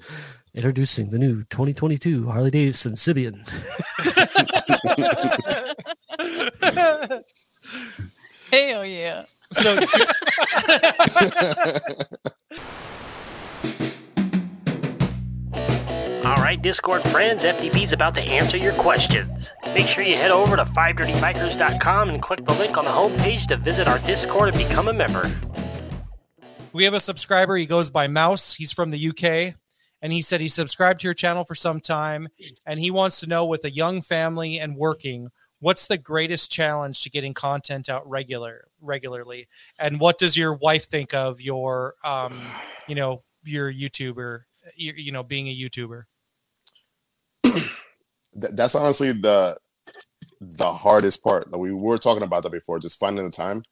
Introducing the new 2022 Harley Davidson Sibian. Hell yeah. So, All right, Discord friends, FDB's about to answer your questions. Make sure you head over to 5dirtybikers.com and click the link on the homepage to visit our Discord and become a member. we have a subscriber. He goes by Mouse. He's from the UK. And he said he subscribed to your channel for some time. And he wants to know with a young family and working, what's the greatest challenge to getting content out regular regularly? And what does your wife think of your um, you know, your YouTuber, you, you know, being a YouTuber? Th- that's honestly the the hardest part. Like, we were talking about that before, just finding the time.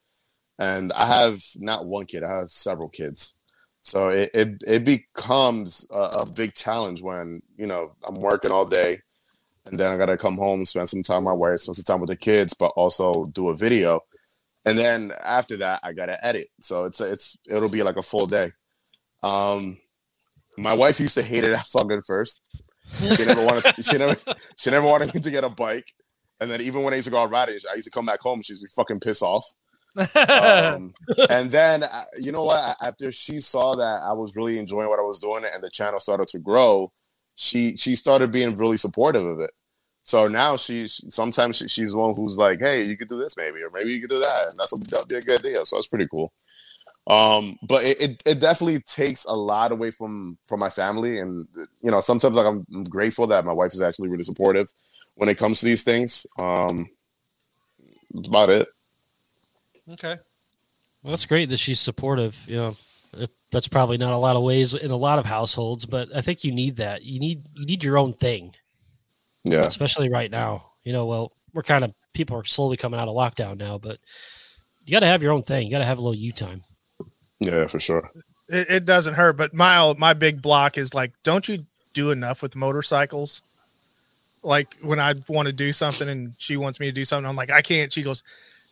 And I have not one kid; I have several kids, so it it, it becomes a, a big challenge when you know I'm working all day, and then I gotta come home, spend some time with my wife, spend some time with the kids, but also do a video, and then after that I gotta edit. So it's it's it'll be like a full day. Um, my wife used to hate it at fucking first. She never wanted. she never. She never wanted me to get a bike. And then even when I used to go out riding, I used to come back home. She'd be fucking pissed off. Um, and then uh, you know what? After she saw that I was really enjoying what I was doing, and the channel started to grow, she she started being really supportive of it. So now she's sometimes she, she's one who's like, "Hey, you could do this maybe, or maybe you could do that," and that's a, that'd be a good idea. So that's pretty cool. Um, but it, it, it definitely takes a lot away from from my family, and you know sometimes like I'm, I'm grateful that my wife is actually really supportive when it comes to these things. Um, that's about it. okay. well, that's great that she's supportive. You know, it- that's probably not a lot of ways in a lot of households, but I think you need that. You need you need your own thing, Yeah, especially right now. You know, well, we're kind of people are slowly coming out of lockdown now, but you got to have your own thing. You got to have a little you time. Yeah, for sure. It, it doesn't hurt, but my my big block is like, don't you do enough with motorcycles? Like when I want to do something and she wants me to do something, I'm like, I can't. She goes,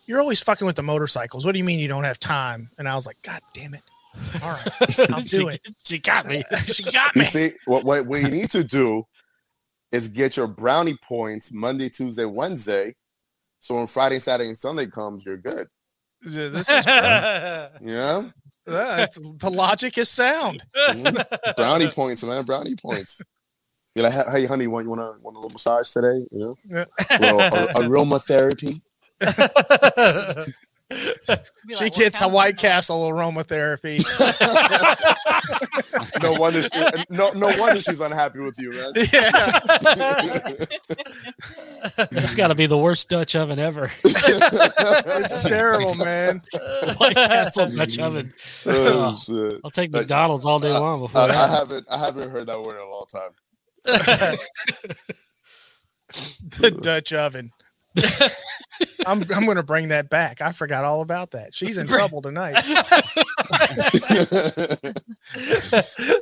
"You're always fucking with the motorcycles. What do you mean you don't have time?" And I was like, "God damn it! All right, I'll do she, it." She got me. she got You me. see, what, what what you need to do is get your brownie points Monday, Tuesday, Wednesday. So when Friday, Saturday, and Sunday comes, you're good. Yeah, this is Yeah, the logic is sound. Mhm. brownie points, man. Brownie points. Like, hey, honey, want you want a want a little massage today? You know, Yeah. aromatherapy. Be She like, gets a White Castle aromatherapy. No wonder, she, no no wonder she's unhappy with you, man. yeah, It's got to be the worst Dutch oven ever. it's terrible, man. White Castle Dutch oven. oh shit! I'll take uh, McDonald's all day long before I, I haven't I haven't heard that word in a long time. the Dutch oven. I'm I'm gonna bring that back. I forgot all about that. She's in trouble tonight.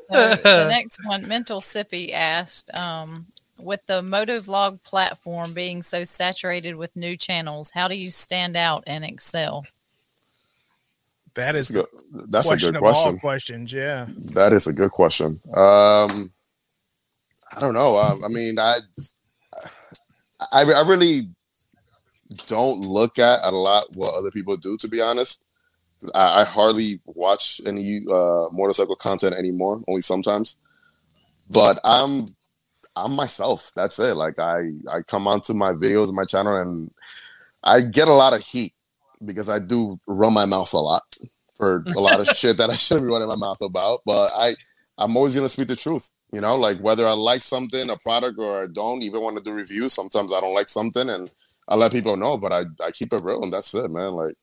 Uh, the next one, Mental Sippy asked, um, with the Motovlog platform being so saturated with new channels, how do you stand out and excel? That is That's, the good. That's a question good of all question. questions. Yeah, That is a good question. Um, I don't know. Um, I mean, I, I, I really don't look at a lot what other people do. To be honest, I, I hardly watch any uh, motorcycle content anymore. Only sometimes. But I'm, I'm myself. That's it. Like I, I come onto my videos and my channel, and I get a lot of heat because I do run my mouth a lot for a lot of shit that I shouldn't be running my mouth about. But I, I'm always gonna speak the truth. You know, like whether I like something, a product, or I don't even want to do reviews. Sometimes I don't like something, and I let people know. But I, I keep it real, and that's it, man. Like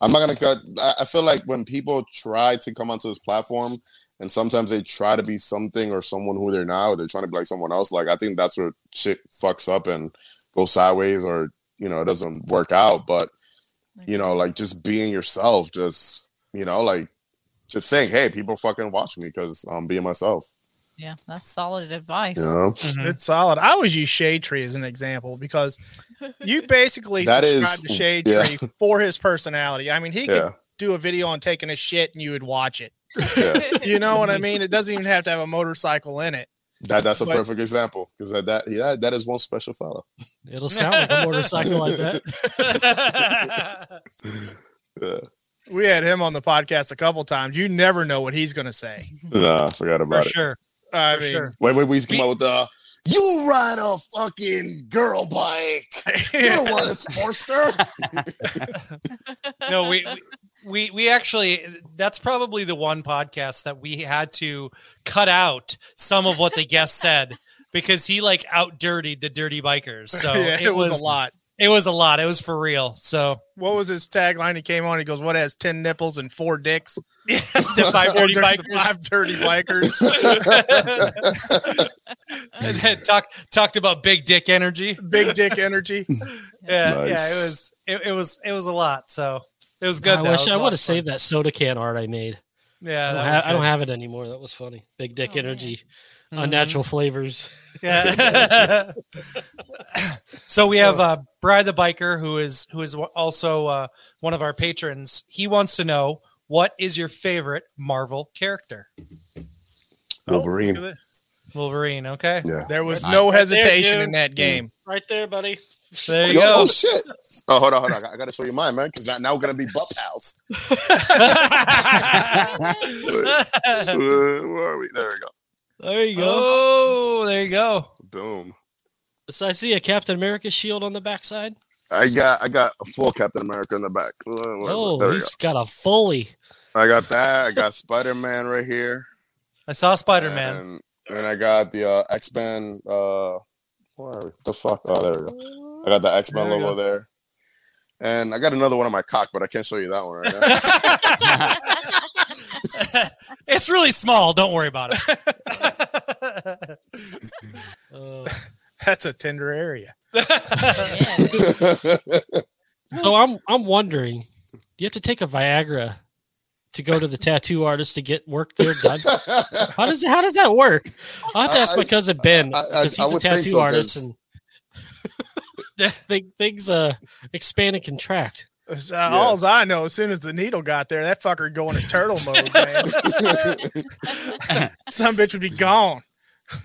I'm not gonna cut. I, I feel like when people try to come onto this platform and sometimes they try to be something or someone who they're not, or they're trying to be like someone else. Like I think that's where shit fucks up and goes sideways, or you know, it doesn't work out. But you know, like just being yourself, just you know, like to think, hey, people fucking watch me because I'm being myself. Yeah, that's solid advice. You know, Mhm. It's solid. I always use Shade Tree as an example because you basically That subscribe is- to Shade yeah. Tree for his personality. I mean, he could yeah, do a video on taking a shit and you would watch it. yeah. You know what I mean? It doesn't even have to have a motorcycle in it. That that's a But- perfect example because that, that yeah that is one special fellow. It'll sound like a motorcycle like that. Yeah, We had him on the podcast a couple times. You never know what he's going to say. nah, I forgot For about it. sure. I For mean, sure. When when we used to come out with the you ride a fucking girl bike, you don't want a Sportster. no, we, we we we actually that's probably the one podcast that we had to cut out some of what the guest said because he like out dirtied the dirty bikers. So yeah, it, was, a lot. It was a lot. It was for real. So What was his tagline? He came on. He goes, "What has ten nipples and four dicks? the five dirty Four dir- bikers. Five dirty bikers." and then talk, talked about big dick energy. Big dick energy. Yeah, yeah, it was it, it was it was a lot. So it was good. I though. wish It was a I lot would have saved that soda can art I made. Yeah, I, don't ha- I don't have it anymore. That was funny. Big dick Oh, man. energy, Mhm. unnatural flavors. Yeah. so we have uh, Brad the biker, who is who is also uh, one of our patrons. He wants to know what is your favorite Marvel character? Wolverine. Wolverine. Okay, Yeah. There was Right no there, hesitation dude. in that game. Right there, buddy. there you Yo, go. oh shit! Oh, hold on, hold on. I gotta show you mine, man, because now we're gonna be Bup House. Uh, where are we? There we go. there you go. Oh, there you go. Boom. So I see a Captain America shield on the backside. I got I got a full Captain America in the back. Oh, there we he's got a fully. I got that. I got Spider Man right here. I saw Spider Man. And, and I got the uh, X Men. Uh, where are we? The fuck? Oh, there we go. I got the X Men There we logo there. And I got another one on my cock, but I can't show you that one right now. it's really small. Don't worry about it. Uh, That's a tender area. Yeah. so I'm I'm wondering, do you have to take a Viagra to go to the tattoo artist to get work there done? How does how does that work? I'll have to ask I- my cousin Ben I- I- because he's a tattoo so, artist 'cause- and thing- things uh expand and contract. Uh, All I know, as soon as the needle got there, that fucker go into turtle mode, man. Some bitch would be gone.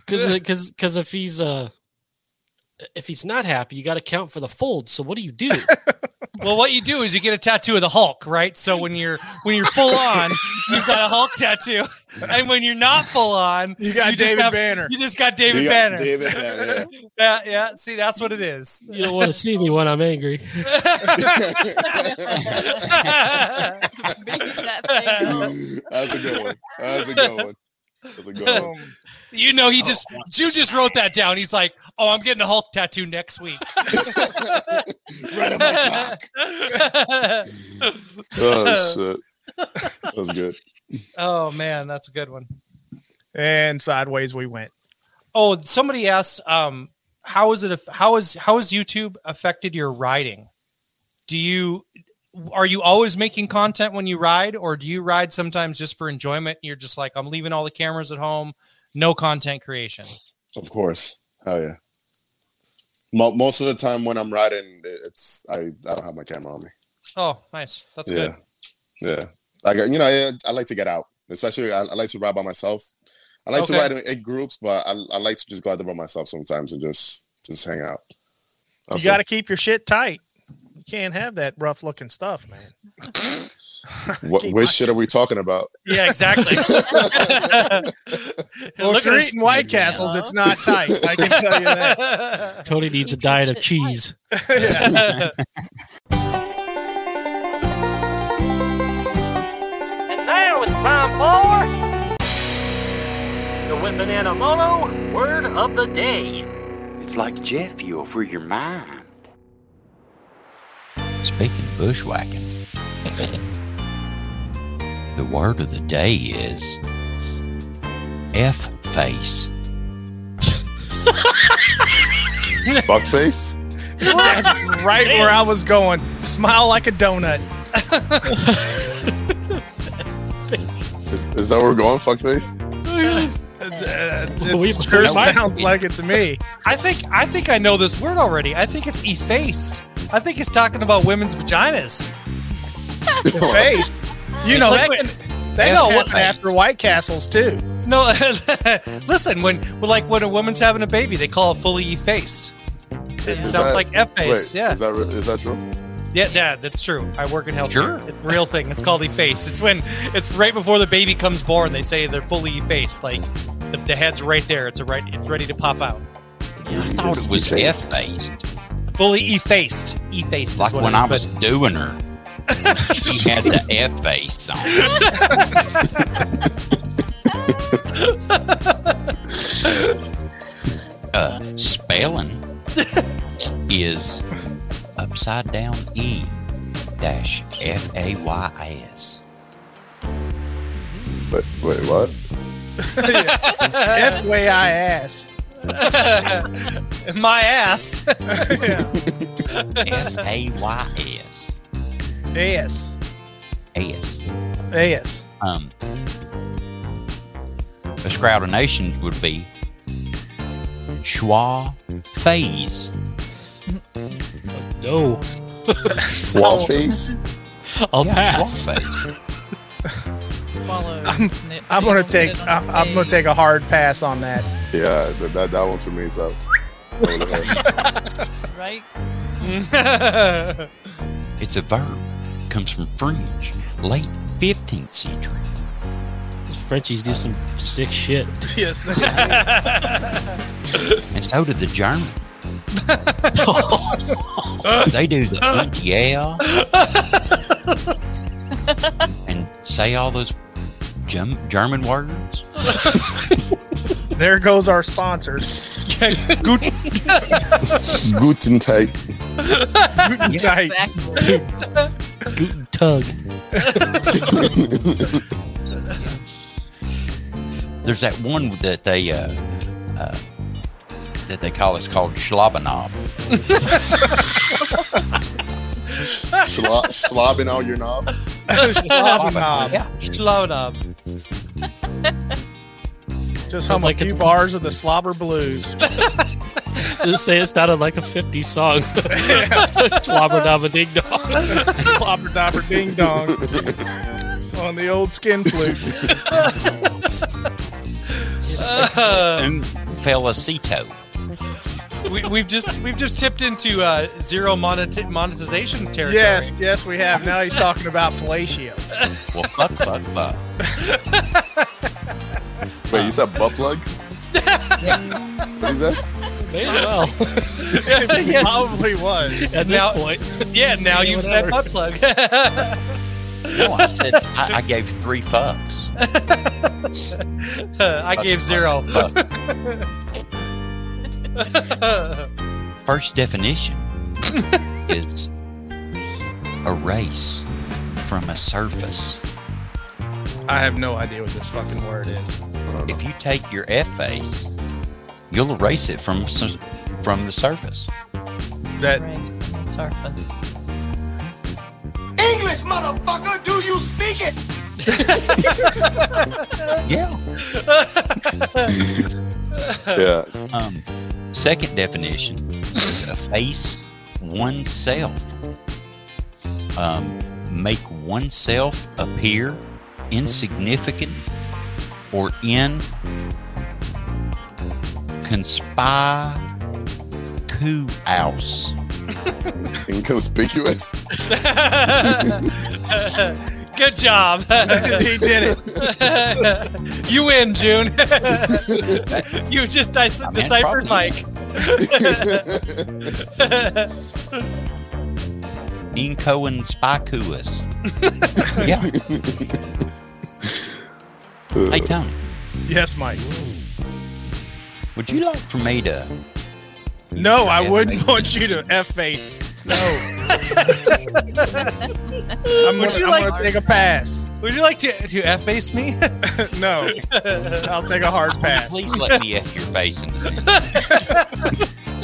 Because because because if he's uh if he's not happy, you got to count for the fold. So what do you do? Well, what you do is you get a tattoo of the Hulk, right? So when you're when you're full on, you've got a Hulk tattoo, and when you're not full on, You got You just David have- Banner. you just got David got Banner. David Banner. Yeah, yeah. See, that's what it is. You don't want to see me when I'm angry. Beat that thing. That's a good one. That's a good one. That's a good one. Um, You know, he just Jew just wrote that down. He's like, "Oh, I'm getting a Hulk tattoo next week." right on my cock. Oh shit. That's good. oh man, that's a good one. and sideways we went. Oh, somebody asked, um, how is it? How is how has YouTube affected your riding? Do you are you always making content when you ride, or do you ride sometimes just for enjoyment? You're just like, I'm leaving all the cameras at home, no content creation. Of course. Hell yeah. Most of the time when I'm riding, it's I, I don't have my camera on me. Oh, nice. That's yeah. good. Yeah. Like you know, I, I like to get out. Especially I, I like to ride by myself. I like Okay. to ride in, in groups, but I, I like to just go out there by myself sometimes and just just hang out. You got to keep your shit tight. You can't have that rough looking stuff, man. it. what which shit are we talking about? Yeah, exactly. Well, Look if you're eating White Castles, it's not tight. I can tell you that. Tony needs a diet of cheese. And now it's time for the Whip Banana Mono Word of the Day. It's like jet fuel for your mind. Speaking bushwhacking, the word of the day is F face? Fuck face. That's right where I was going. Smile like a donut. Is, is that where we're going? Fuck face. Uh, it We- sure sounds like it to me. I think I think I know this word already. I think it's effaced. I think he's talking about women's vaginas. Face. You know that Like, can that No, can what happen after White Castles too. No, listen. When like when a woman's having a baby, they call it fully effaced. It Is sounds that- like F face. Yeah, is that re- is that true? yeah, yeah. That's true. I work in healthcare. Sure. It's a real thing. It's called effaced. It's when it's right before the baby comes born. They say they're fully effaced. Like the, the head's right there. It's a right. It's ready to pop out. I thought it was F face. Fully effaced. Effaced. Like is what when it is, I was doing her, she had the F face on. uh, spelling is upside down E dash F A Y S. But wait, what? F way I ass. my ass. F A Y S. Ass. S. Ass. Um, the Scrout of Nations would be Schwa Phase. No, Swall face. I'll Yeah, pass. Phase. Swallow. I'm- I'm gonna take I, on the I'm gonna take a hard pass on that. Yeah, that, that that one for me. So. over the head. right. It's a verb. Comes from French, late 15th century. Those Frenchies do some sick shit. yes, that's And so did the German. they do the "und yeah and say all those Gem- German words. there goes our sponsors. Guten Guten Tag. Guten Tag. Back. Guten Tug. There's that one that they uh, uh, that they call it's called Schlabenob. Schla- slobbing out your knob. Schlabenob. yeah, Schlaunob. Just hum Sounds a like few bars of the slobber blues. Just say it sounded like a 50s song. Slobber dabba ding dong. slobber dobber ding dong on the old skin flute. And Felicito. we, we've just we've just tipped into uh, zero monet- monetization territory. Yes, yes, we have. Now he's talking about fellatio. Well, fuck, fuck, fuck. Wait, you said butt plug? What is that? May as well. It Yes. probably was. At Now- this point. Yeah, now you've said whatever. butt plug. No, I said I, I gave three fucks. I gave zero. Fuck. First definition is erase from a surface. I have no idea what this fucking word is. If you take your F face, you'll erase it from from the surface. That the surface. English, motherfucker, do you speak it? Yeah. Yeah. Um, second definition is efface oneself. Um, make oneself appear insignificant or in conspicuous. Inconspicuous. Good job. he did it. you win, June. you just dis- I mean, deciphered probably. Mike. Inconspicuous. yeah. Hey Tony, Yes, Mike. Would you like for me to? No, I wouldn't thank want you to f face I'm Would gonna, you I'm like- gonna take a pass. Would you like to to f face me? no, I'll take a hard pass. Please let me F your face in the sentence.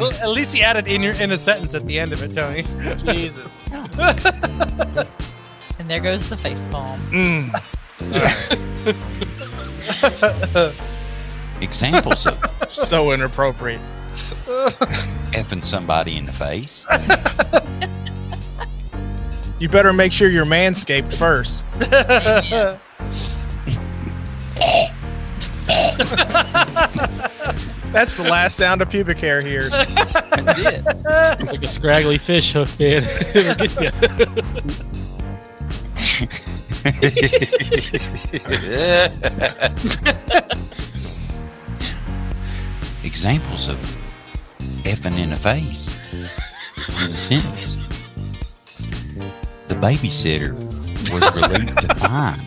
Well, at least he added in your in a sentence at the end of it, Tony. Jesus. And there goes the face palm. Mm. Examples of So inappropriate. effing somebody in the face. You better make sure you're manscaped first. That's the last sound of pubic hair hears. like a scraggly fish hook, man. Examples of effing in the face in a sentence. The babysitter was relieved to find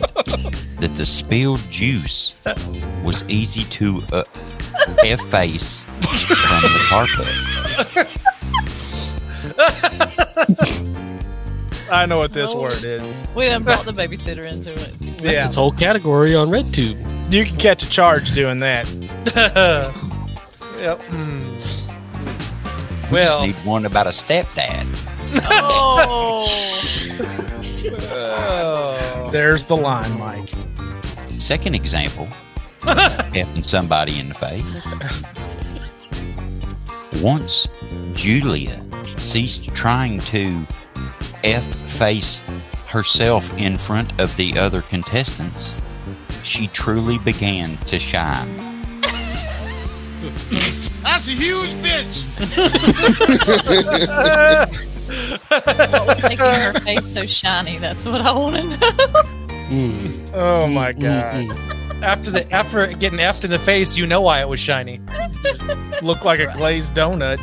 that the spilled juice was easy to uh, efface from the carpet. I know what this word is. We done brought the babysitter into it. That's Yeah, its whole category on RedTube. you can catch a charge doing that. Yep. Hmm. We Well, just need one about a stepdad. Oh, oh. There's the line, Mike. Second example, effing somebody in the face. Once Julia ceased trying to F face herself in front of the other contestants, she truly began to shine. That's a huge bitch. what was making her face so shiny? That's what I want to know. Mm, Oh my mm, god. mm. after the after getting effed in the face, you know why it was shiny. Looked like a glazed donut.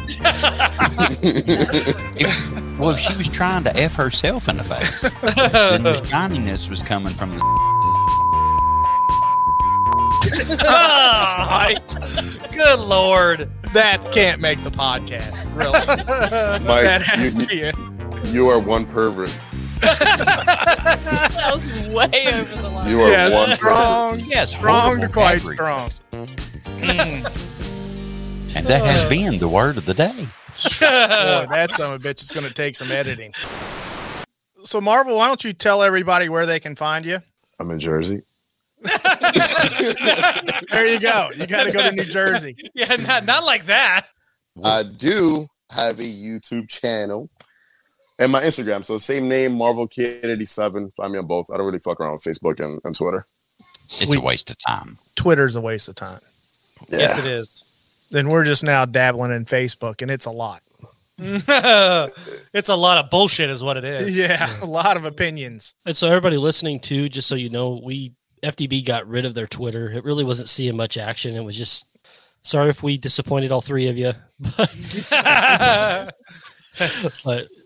If- well, if she was trying to F herself in the face, then the shininess was coming from the. Ah, Good lord. That can't make the podcast. Really. Mike, that has you, to be it. you, you are one pervert. that was way over the line. You are Yeah, one pervert. strong. Yes, strong to quite beverages. strong. Mm. And that has been the word of the day. Boy, that son of a bitch is going to take some editing. So, Marvel, why don't you tell everybody where they can find you? I'm in Jersey. There you go. You got to go to New Jersey. Yeah, not, not like that. I do have a YouTube channel and my Instagram. So same name, Marvel Kid 87. Find me on both. I don't really fuck around with Facebook and, and Twitter. It's a waste of time. Twitter's a waste of time. Yes, it is. Then we're just now dabbling in Facebook, and it's a lot. it's a lot of bullshit, is what it is. Yeah, a lot of opinions. And so everybody listening too, just so you know, we FDB got rid of their Twitter. It really wasn't seeing much action. It was just sorry if we disappointed all three of you, but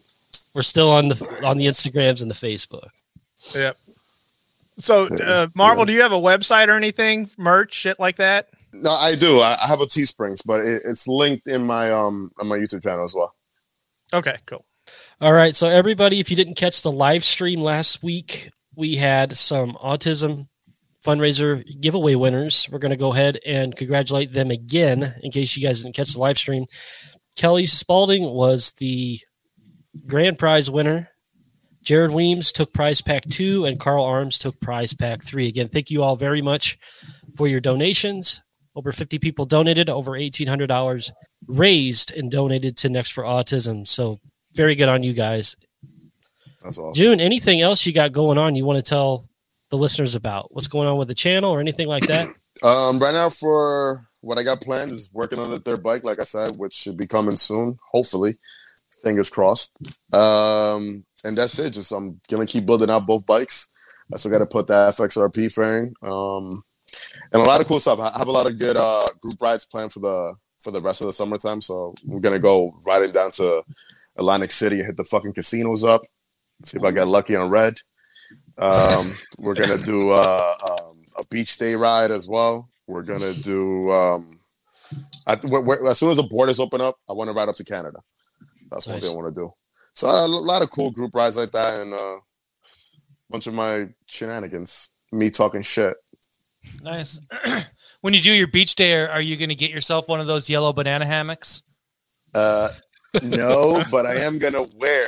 we're still on the on the Instagrams and the Facebook. Yep. So, uh, Marvel, do you have a website or anything, merch, shit like that? No, I do. I, I have a Teesprings, but it, it's linked in my um on my YouTube channel as well. Okay, cool. All right, so everybody, if you didn't catch the live stream last week, we had some autism fundraiser giveaway winners. We're going to go ahead and congratulate them again in case you guys didn't catch the live stream. Kelly Spalding was the grand prize winner. Jared Weems took prize pack two, and Carl Arms took prize pack three. Again, thank you all very much for your donations. Over 50 people donated, over $1,800 raised and donated to Next for Autism. So, very good on you guys. That's all. June, anything else you got going on you want to tell the listeners about? What's going on with the channel or anything like that? Um, right now for what I got planned is working on the third bike, like I said, which should be coming soon, hopefully. Fingers crossed. Um, and that's it. Just I'm gonna keep building out both bikes. I still got to put the FXRP fairing, um, and a lot of cool stuff. I have a lot of good uh, group rides planned for the for the rest of the summertime. So we're gonna go riding down to Atlantic City and hit the fucking casinos up. See if I get lucky on red. Um, we're gonna do uh, um, a beach day ride as well. We're gonna do um, I, wh- as soon as the borders open up, I want to ride up to Canada. That's one Nice. thing I want to do. So a lot of cool group rides like that, and uh, a bunch of my shenanigans. Me talking shit. Nice. when you do your beach day, are, are you going to get yourself one of those yellow banana hammocks? Uh, no, but I am gonna wear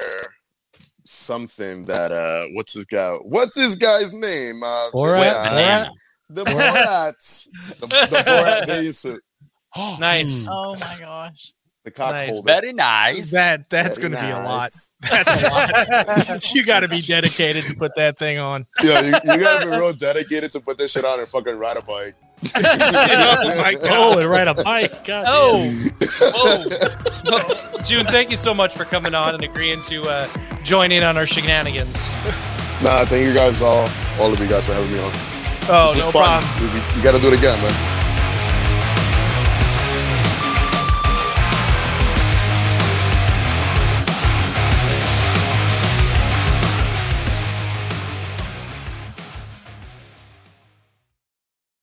something that uh, what's this guy? What's this guy's name? Uh, Borat? yeah, Banana. the Borat, the, the Borat bathing suit, Nice. Oh my gosh. The cock Nice. holder. Very nice. That that's Very going to be a lot. That's a lot. you got to be dedicated to put that thing on. Yeah, you, you gotta be real dedicated to put this shit on and fucking ride a bike. oh my god. Oh, and ride a bike. God Oh, oh. June, thank you so much for coming on and agreeing to uh, join in on our shenanigans. Nah, thank you guys all, all of you guys for having me on. Oh, This no fun. problem. We, we, we gotta do it again, man.